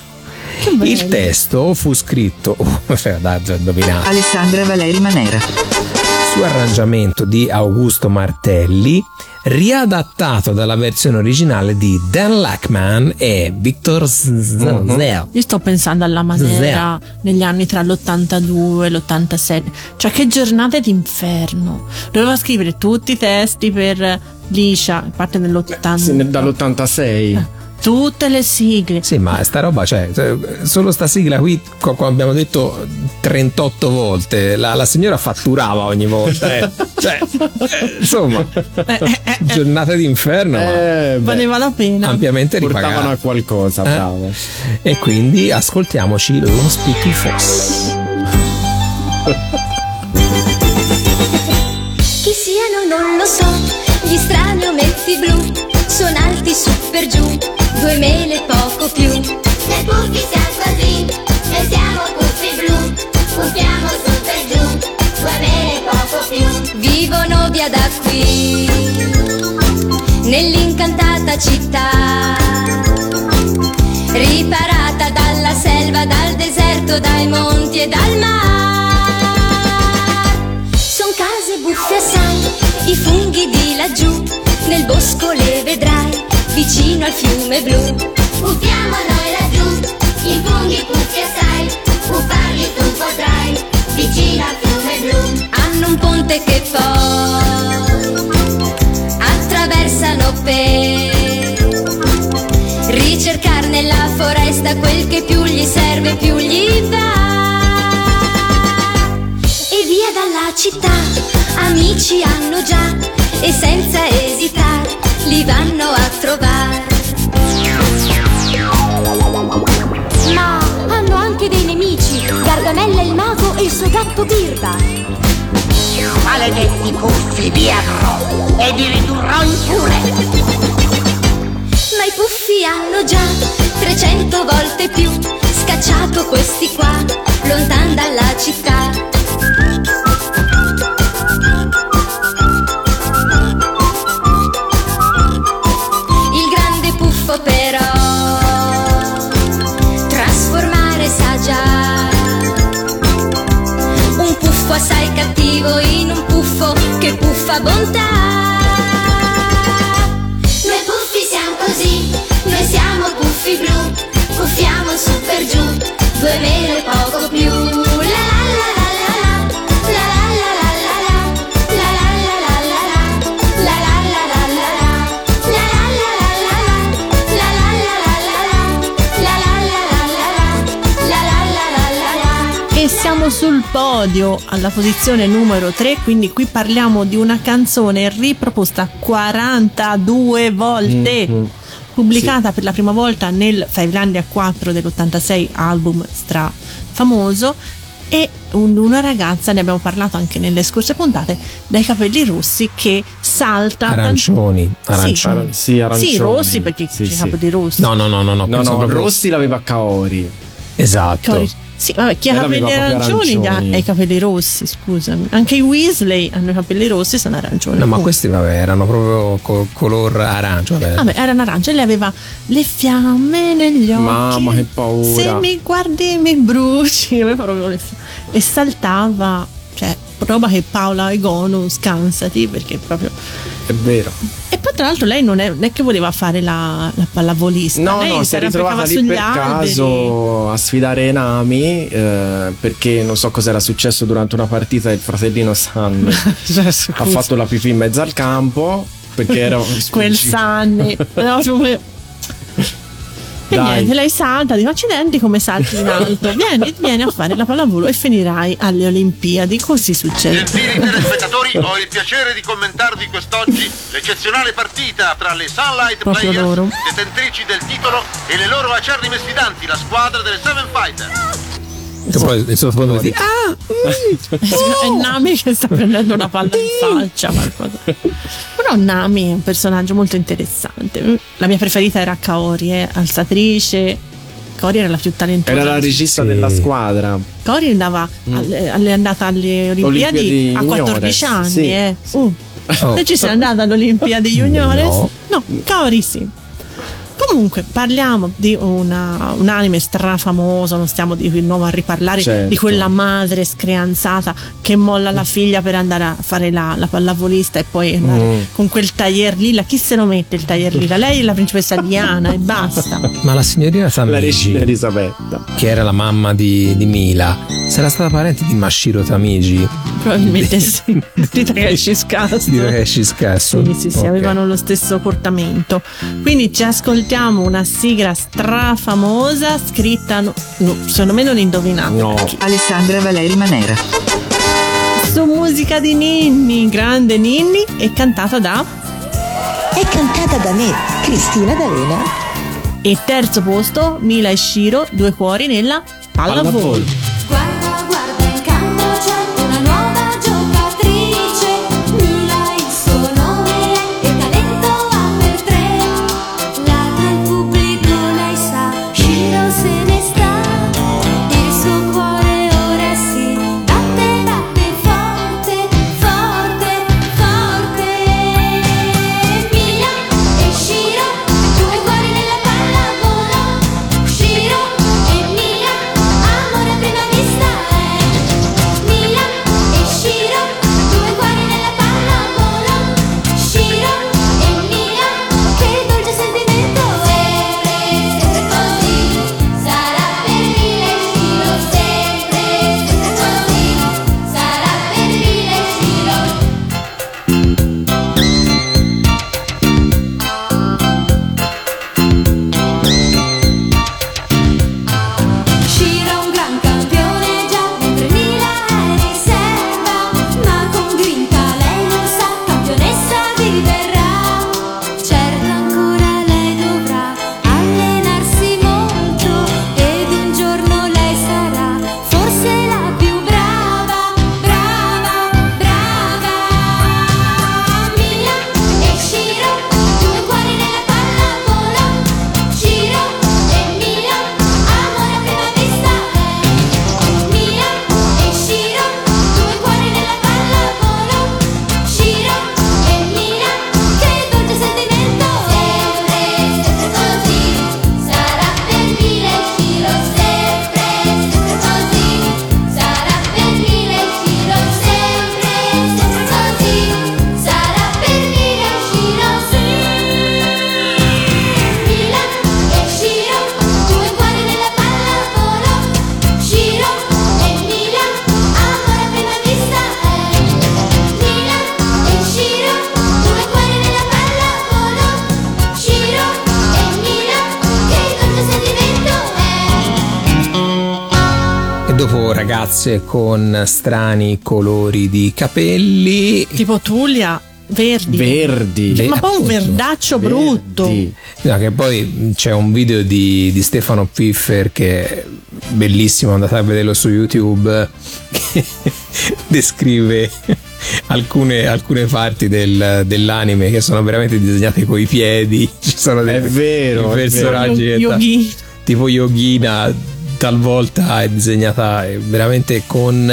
Il testo fu scritto, oh, da indovinare. Alessandra Valeri Manera su arrangiamento di Augusto Martelli, riadattato dalla versione originale di Dan Lackman e Victor Zell. Mm-hmm. Io sto pensando alla Manera negli anni tra l'82 e l'87, cioè che giornate d'inferno. Doveva scrivere tutti i testi per Liscia, parte dell'80. Sì, dall'86 tutte le sigle. Sì, ma sta roba, cioè, solo sta sigla qui, come abbiamo detto 38 volte, la, la signora fatturava ogni volta. Eh. cioè, eh, insomma, eh, eh, eh, giornate d'inferno. Eh, valeva la pena. Ampiamente ripagata. Portavano a qualcosa, bravo. E quindi ascoltiamoci lo Speaky Foss. Chi siano non lo so, gli strani ometti blu sono alti su per giù, due mele poco più. Le puffi siamo così, e siamo puffi blu, puffiamo su per giù, due mele poco più. Vivono via da qui, nell'incantata città, riparata dalla selva, dal deserto, dai monti e dal mare. Son case buffe assai, i funghi di laggiù nel bosco le vedrai, vicino al fiume blu. Puffiamo noi laggiù, i funghi puffi assai, puffarli tu potrai, vicino al fiume blu. Hanno un ponte che poi attraversano per ricercare nella foresta quel che più gli serve, più gli va. E via dalla città, amici hanno già e senza esitare li vanno a trovare. Ma hanno anche dei nemici, Gargamella il mago e il suo gatto Birba. Maledetti puffi, vi avrò e vi ridurrò in pure. Ma i puffi hanno già 300 volte più scacciato questi qua, lontan dalla città. Buffa bontà. Noi puffi siamo così, noi siamo puffi blu, puffiamo su per giù, due mele e poco più. Siamo sul podio alla posizione numero 3, quindi qui parliamo di una canzone riproposta 42 volte. Mhm. Pubblicata per la prima volta nel Fivelandia 4 dell'86 album stra famoso e un- una ragazza, ne abbiamo parlato anche nelle scorse puntate, dai capelli rossi che salta Arancioni, Sì. arancioni. Sì, arancioni. Sì, rossi perché Sì, c'è sì. capelli rossi. No, no, no, no, no, No, no, proprio- Rossi l'aveva Kaori. Esatto. Cori- Sì, vabbè, chi ha capelli arancioni ha arancioni. ha i capelli rossi, scusami. Anche i Weasley hanno i capelli rossi e sono arancioni. No, ma Oh. questi vabbè, erano proprio col color arancio. Vabbè. Vabbè, erano arancia e lei aveva le fiamme negli occhi. Mamma, che paura. Se mi guardi mi bruci. Le E saltava, cioè, roba che Paola Egonu scansati perché proprio. È vero. E poi tra l'altro lei non è, non è che voleva fare la, la pallavolista. No, lei no, si è ritrovata lì per alberi. caso a sfidare Nami eh, perché non so cosa era successo durante una partita il fratellino San Cioè, ha fatto la pipì in mezzo al campo perché era Quel Sanni. No, E Dai. niente, lei salta, dice accidenti come salti in alto. Vieni, vieni a fare la pallavolo e finirai alle Olimpiadi. Così succede. Gentili telespettatori, ho il piacere di commentarvi quest'oggi l'eccezionale partita tra le Sunlight Proprio Players, loro. detentrici del titolo, e le loro acerrime sfidanti, la squadra delle Seven Fighter. E poi il sottofondo di Ah, è Nami che sta prendendo una palla in faccia. qualcosa. Però Nami è un personaggio molto interessante. La mia preferita era Kaori, eh, alzatrice. Kaori era la più talentuosa. era la regista Sì. della squadra Kaori andava alle- alle- è andata alle Olimpiadi, Olimpiadi a 14 juniores, anni. sì, eh. sì. Uh. Oh. Te ci sei andata alle Olimpiadi Juniores? No. No, Kaori sì. Comunque parliamo di una, un anime strafamoso, non stiamo di nuovo a riparlare Certo. di quella madre screanzata che molla la figlia per andare a fare la, la pallavolista e poi andare Mm. con quel taglier lila. Chi se lo mette il taglier lila? Lei è la principessa Diana e basta. Ma la signorina la Tamigi, regina Elisabetta che era la mamma di, di Mila, sarà stata parente di Mashiro Tamigi? Probabilmente sì. Di Takeshi Scasso. Di Takeshi Scasso? Sì, sì, sì, Ok. avevano lo stesso portamento. Quindi ci ascoltiamo una sigla strafamosa scritta, no, no, secondo me non indovinate. no Alessandra Valeri Manera. Su musica di Ninni, grande Ninni, e cantata da. È cantata da me, Cristina D'Avena. E terzo posto, Mila e Shiro, due cuori nella pallavolo. Pallavolo. Ragazze con strani colori di capelli. Tipo Tullia. Verdi. Verdi. Cioè, ma poi un verdaccio Verdi. brutto. No, che poi c'è un video di, di Stefano Piffer che è bellissimo, andate a vederlo su YouTube, che descrive alcune, alcune parti del, dell'anime che sono veramente disegnate coi piedi. Ci sono dei, è vero, personaggi è vero. Yogi. tipo Yogina talvolta è disegnata veramente con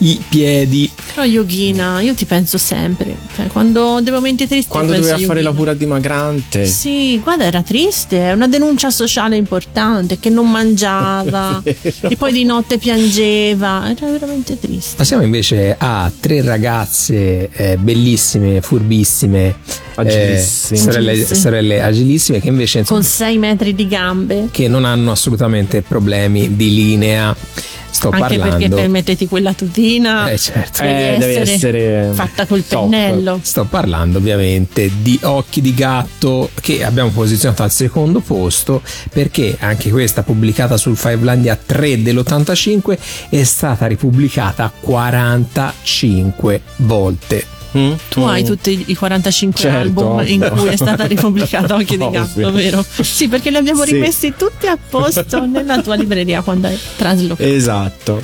i piedi. Però Yogina, io ti penso sempre. Cioè, quando dei momenti tristi. Quando doveva fare la cura dimagrante. Sì, guarda, era triste. È una denuncia sociale importante che non mangiava e poi di notte piangeva. Era veramente triste. Passiamo invece a tre ragazze eh, bellissime, furbissime. Agilissime. Eh, sorelle, sorelle, agilissime che invece insomma, con 6 metri di gambe che non hanno assolutamente problemi di linea sto Anche parlando. perché per metterti quella tutina eh, certo. deve, eh, essere deve, essere fatta col top. pennello. Sto parlando ovviamente di Occhi di Gatto che abbiamo posizionato al secondo posto perché anche questa pubblicata sul Fivelandia 3 dell'85 è stata ripubblicata 45 volte. Mm? Tu mm. hai tutti i 45 certo, album ovvio. in cui è stata ripubblicata Occhi di Gatto, vero? Sì, perché li abbiamo Sì. rimessi tutti a posto nella tua libreria quando hai traslocato. Esatto.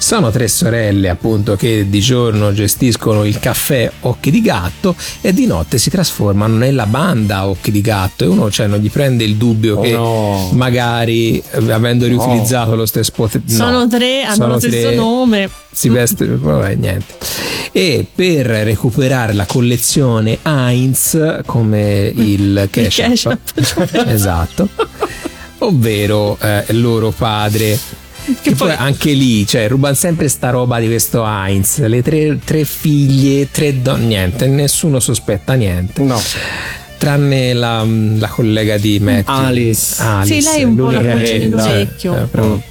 Sono tre sorelle appunto che di giorno gestiscono il caffè Occhi di Gatto e di notte si trasformano nella banda Occhi di Gatto e uno cioè non gli prende il dubbio Oh, che no. magari eh, avendo riutilizzato lo stesso pot- no, Sono tre, hanno sono lo stesso tre, nome. si veste vabbè niente e per recuperare la collezione Heinz come il ketchup, esatto ovvero eh, loro padre che poi anche lì, cioè, rubano sempre sta roba di questo Heinz. Le tre, tre figlie, tre donne, niente, nessuno sospetta niente. No. Tranne la, la collega di Matthew, Alice. Alice Sì, lei è un po' la vecchio. eh, proprio.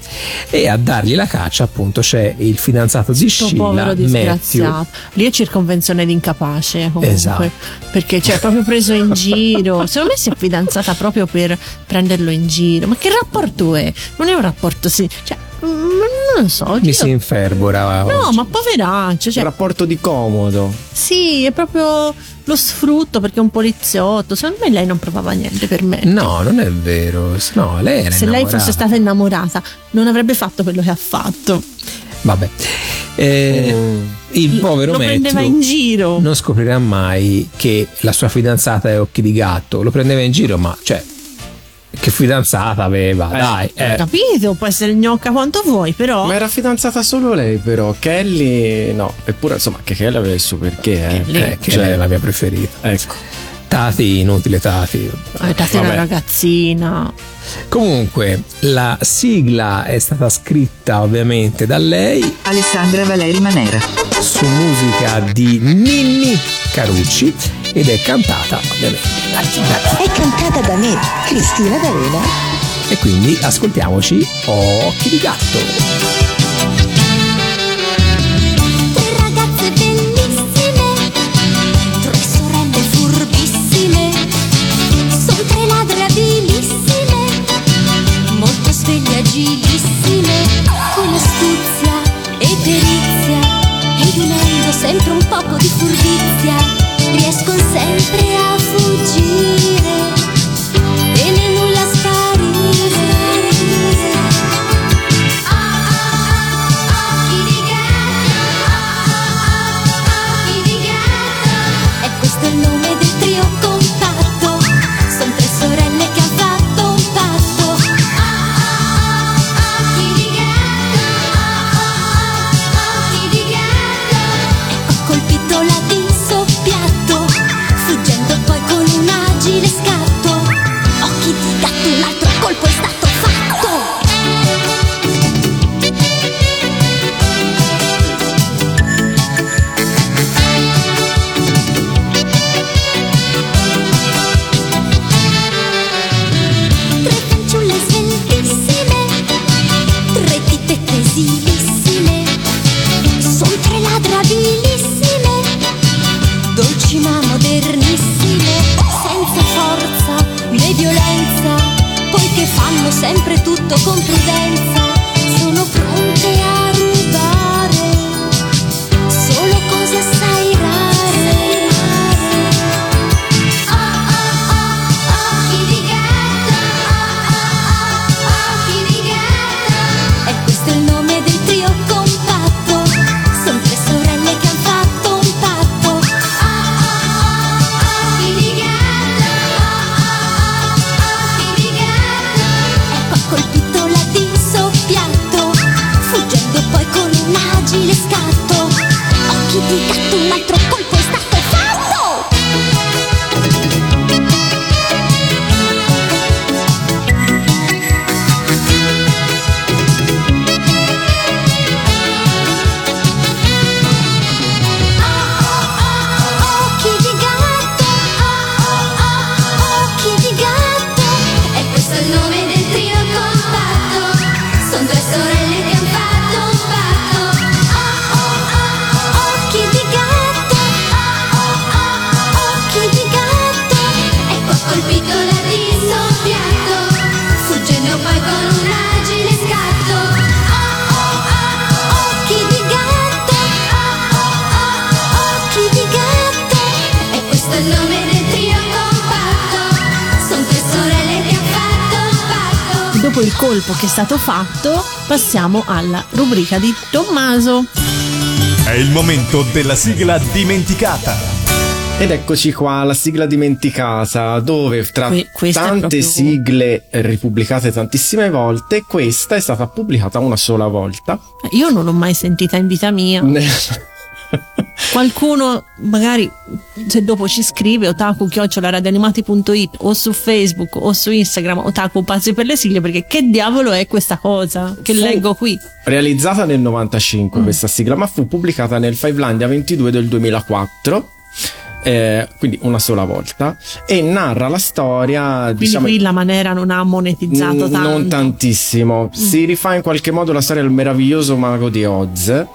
E a dargli la caccia, appunto, c'è il fidanzato di Sto Sheila, povero Matthew. disgraziato. Lì è circonvenzione di incapace comunque. Esatto. Perché ci ha proprio preso in giro. Secondo me si è fidanzata proprio per prenderlo in giro. Ma che rapporto è? Non è un rapporto sì. Cioè, mm, non lo so. Mi io- si infervora. No, oggi. ma poveraccio. Un Cioè, rapporto di comodo. sì, è proprio lo sfrutto perché è un poliziotto. Secondo me lei non provava niente per me. No, non è vero. No, lei era Se lei innamorata. fosse stata innamorata, non avrebbe fatto quello che ha fatto. Vabbè. Eh, il povero lo prendeva Matthew in giro. non scoprirà mai che la sua fidanzata è occhi di gatto. Lo prendeva in giro, ma cioè, che fidanzata aveva? Dai, eh. Capito? Può essere gnocca quanto vuoi, però. Ma era fidanzata solo lei, però. Kelly, no. Eppure, insomma, che Kelly aveva il suo perché, eh. Kelly. Eh, che Cioè, lei è la mia preferita. Ecco. Tati, inutile Tati. Aspettate una Vabbè. ragazzina. Comunque, la sigla è stata scritta ovviamente da lei Alessandra Valeri Manera. Su musica di Ninni Carucci ed è cantata ovviamente da Tina. È cantata da me, Cristina D'Arena. E quindi ascoltiamoci Occhi di gatto. Sempre Dopo il colpo che è stato fatto, passiamo alla rubrica di Tommaso. È il momento della sigla dimenticata. Ed eccoci qua, la sigla dimenticata, dove tra Que- tante proprio- sigle ripubblicate tantissime volte, questa è stata pubblicata una sola volta. Io non l'ho mai sentita in vita mia. Qualcuno magari se dopo ci scrive otaku radioanimati.it o su Facebook o su Instagram otaku pazzi per le sigle perché che diavolo è questa cosa che Fu- leggo qui Realizzata nel Mm. 95 questa sigla, ma fu pubblicata nel Fivelandia 22 del 2004. eh, quindi una sola volta, e narra la storia, Quindi diciamo, qui la Manera non ha monetizzato Mm, tanto. Non tantissimo. Si rifà in qualche modo la storia del meraviglioso mago di Oz.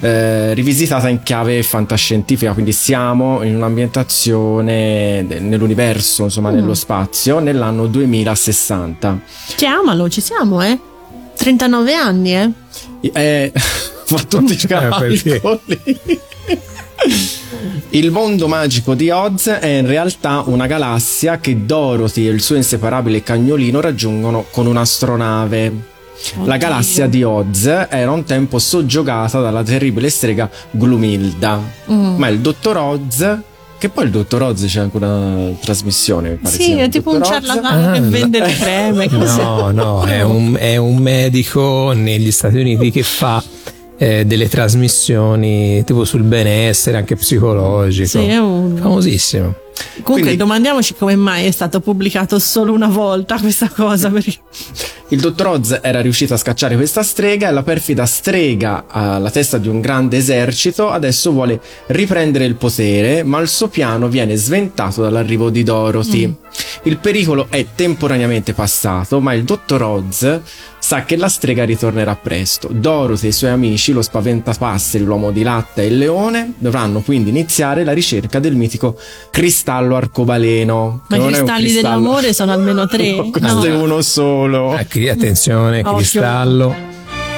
Eh, rivisitata in chiave fantascientifica, quindi siamo in un'ambientazione nell'universo, insomma, Mm. nello spazio, nell'anno 2060. Chiamalo, ci siamo, eh? 39 anni, eh? Eh, fa tutti i perché? calcoli. Il mondo magico di Oz è in realtà una galassia che Dorothy e il suo inseparabile cagnolino raggiungono con un'astronave. La galassia di Oz era un tempo soggiogata dalla terribile strega Glumilda, Mm. ma il dottor Oz, che poi il dottor Oz c'è anche una trasmissione, mi pare Sì, è tipo un ciarlatano che vende le creme. così. No, no, è un, è un medico negli Stati Uniti che fa eh, delle trasmissioni tipo sul benessere, anche psicologico. Sì, è un- Famosissimo. Comunque Quindi- domandiamoci come mai è stato pubblicato solo una volta questa cosa. Perché... Il dottor Oz era riuscito a scacciare questa strega e la perfida strega alla testa di un grande esercito adesso vuole riprendere il potere, ma il suo piano viene sventato dall'arrivo di Dorothy. Il pericolo è temporaneamente passato, ma il dottor Oz sa che la strega ritornerà presto. Dorothy e i suoi amici, lo spaventapasseri, l'uomo di latte e il leone, dovranno quindi iniziare la ricerca del mitico cristallo arcobaleno. Ma i è cristalli cristallo- dell'amore sono almeno tre. No, questo è No. uno solo. Ecco, attenzione, Occhio. cristallo.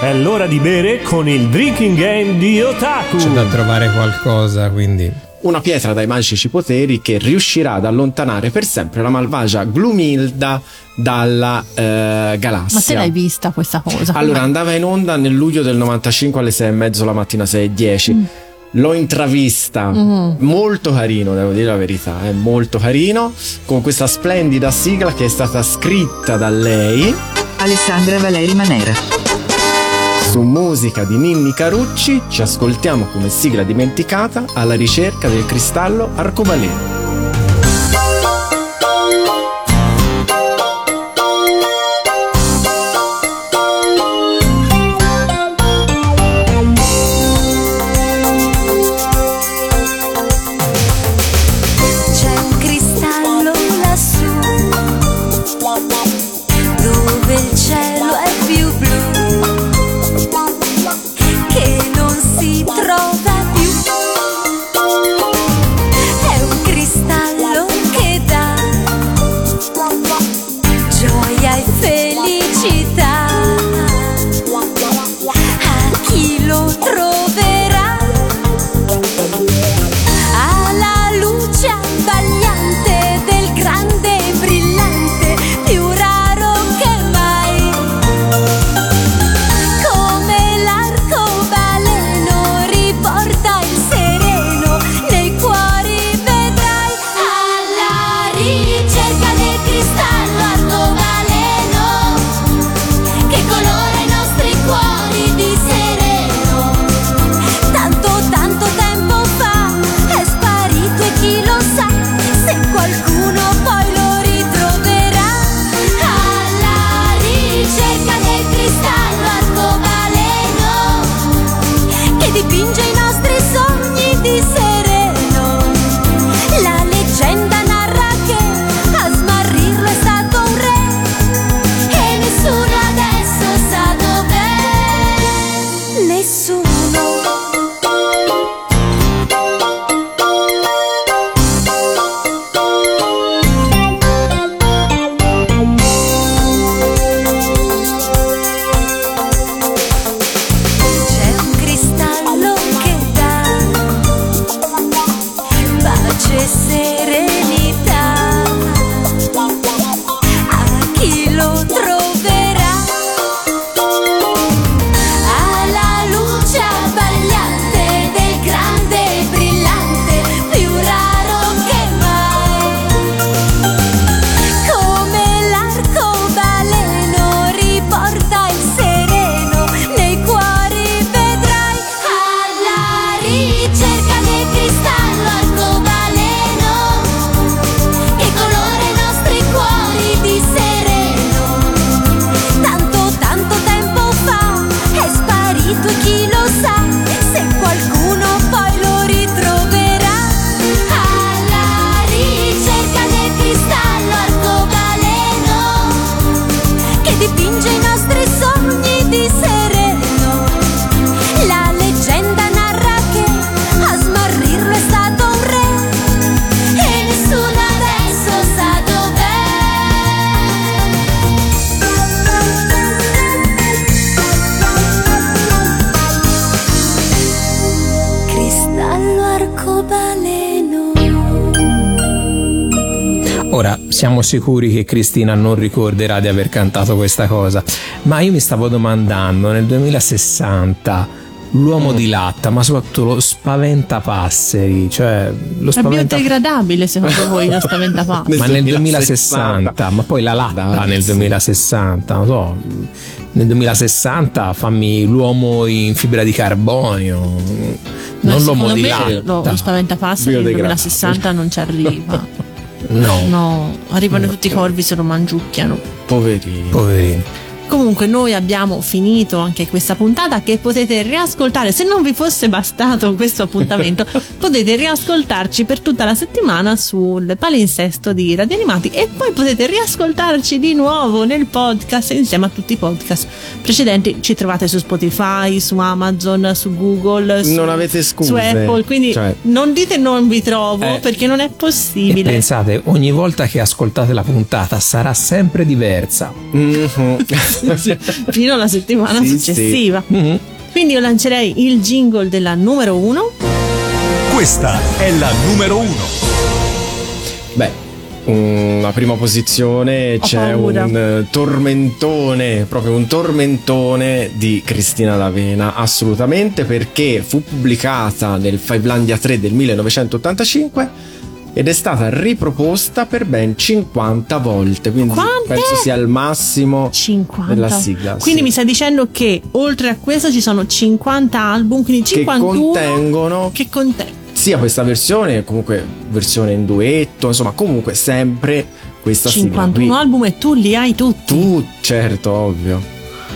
È l'ora di bere con il drinking game di Otaku. C'è da trovare qualcosa, quindi. una pietra dai magici poteri che riuscirà ad allontanare per sempre la malvagia Glumilda dalla eh, galassia. Ma te l'hai vista questa cosa? Allora, andava in onda nel luglio del 95 alle 6 e mezzo la mattina, 6 e 10. Mm. L'ho intravista, molto carino, devo dire la verità, è molto carino, con questa splendida sigla che è stata scritta da lei Alessandra Valeri Manera. su musica di Ninni Carucci. Ci ascoltiamo come sigla dimenticata alla ricerca del cristallo arcobaleno. Sicuri che Cristina non ricorderà di aver cantato questa cosa. Ma io mi stavo domandando nel 2060 l'uomo mm. di latta, ma soprattutto lo spaventapasseri, cioè lo spaventa... È biodegradabile secondo voi lo spaventapasseri? ma nel 2060, ma poi la latta Dai, nel 2060, non so, nel 2060 fammi l'uomo in fibra di carbonio, no, non l'uomo di latta. Lo, lo spaventapasseri nel 2060 non ci arriva. No. No, arrivano no. tutti i corvi, se lo mangiucchiano. Poverini. Poverini. Comunque noi abbiamo finito anche questa puntata che potete riascoltare, se non vi fosse bastato questo appuntamento, potete riascoltarci per tutta la settimana sul palinsesto di Radio Animati e poi potete riascoltarci di nuovo nel podcast insieme a tutti i podcast precedenti. Ci trovate su Spotify, su Amazon, su Google, su, non avete scuse. su Apple, quindi cioè... non dite non vi trovo eh. perché non è possibile. E pensate, ogni volta che ascoltate la puntata sarà sempre diversa. Mm-hmm. fino alla settimana sì, successiva. Sì. Mm-hmm. Quindi io lancerei il jingle della numero uno. Questa è la numero uno. Beh, una prima posizione Ho c'è paura. un eh, tormentone, proprio un tormentone di Cristina D'Avena, assolutamente perché fu pubblicata nel Fivelandia 3 del 1985 ed è stata riproposta per ben 50 volte, quindi Quante? penso sia il massimo 50. della sigla. Quindi sì. mi sta dicendo che oltre a questo ci sono 50 album, quindi 51 che contengono che contengono sia questa versione, comunque versione in duetto, insomma, comunque sempre questa 51 sigla. 51 album e tu li hai tutti. Tu, certo, ovvio.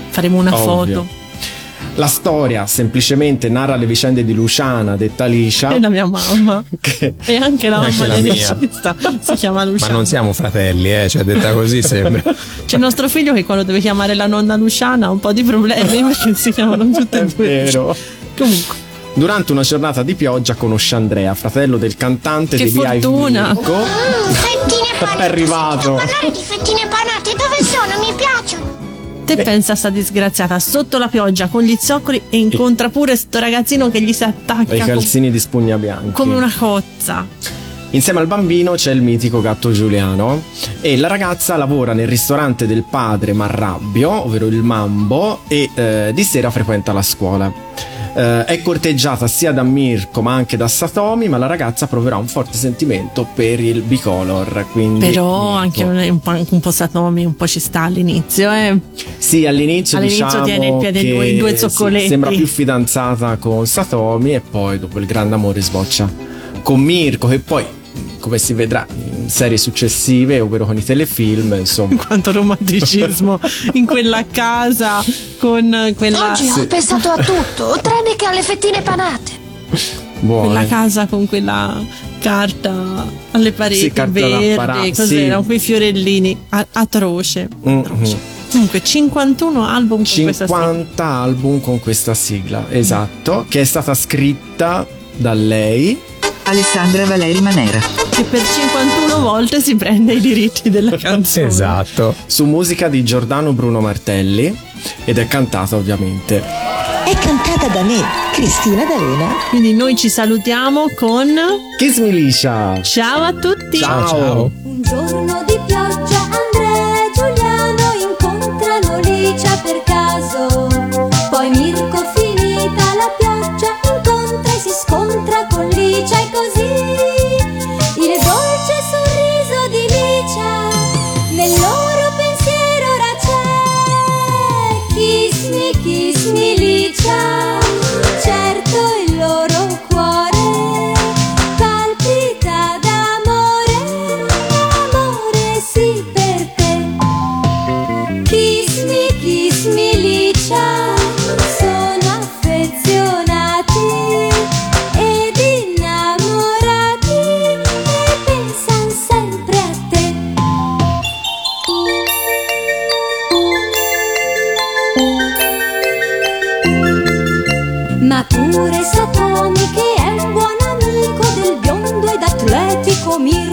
Faremo una ovvio. foto. La storia semplicemente narra le vicende di Luciana, detta Liscia. E la mia mamma. Che... E anche la mamma del regista si chiama Luciana. Ma non siamo fratelli, eh? cioè detta così sembra. C'è il nostro figlio che quando deve chiamare la nonna Luciana ha un po' di problemi perché si chiamano tutte e due. È vero. Comunque. Durante una giornata di pioggia conosce Andrea, fratello del cantante che di fortuna. Mirko. Mm, fettine panate. È arrivato. parlare di fettine panate, dove sono? Mi piacciono. Te pensa a sta disgraziata sotto la pioggia con gli zoccoli e incontra pure sto ragazzino che gli si attacca. I calzini di spugna bianchi. Come una cozza. Insieme al bambino c'è il mitico gatto Giuliano e la ragazza lavora nel ristorante del padre Marrabbio, ovvero il Mambo, e eh, di sera frequenta la scuola. Uh, è corteggiata sia da Mirko ma anche da Satomi, ma la ragazza proverà un forte sentimento per il bicolor. Quindi Però Mirko. anche un, po', un po' Satomi, un po' ci sta all'inizio. Eh. Sì, all'inizio, all'inizio diciamo tiene il piede in due, due zoccoletti. Sì, sembra più fidanzata con Satomi e poi dopo il grande amore sboccia con Mirko che poi come si vedrà serie successive, ovvero con i telefilm, insomma. Quanto romanticismo in quella casa con quella. Oggi sì. ho pensato a tutto, tranne che alle fettine panate. Buone. Quella casa con quella carta alle pareti sì, verde, cos'erano sì. quei fiorellini a- atroce. Mm-hmm. Comunque 51 album con 50 album con questa sigla, esatto, che è stata scritta da lei Alessandra Valeri Manera. Che per 51 volte si prende i diritti della canzone. esatto. Su musica di Giordano Bruno Martelli ed è cantata ovviamente. È cantata da me, Cristina D'Alena. Quindi noi ci salutiamo con Kiss Milicia. Ciao a tutti. Ciao ciao. Un giorno di pioggia Andrea e Giuliano incontrano Licia per caso. Poi Mirko comigo.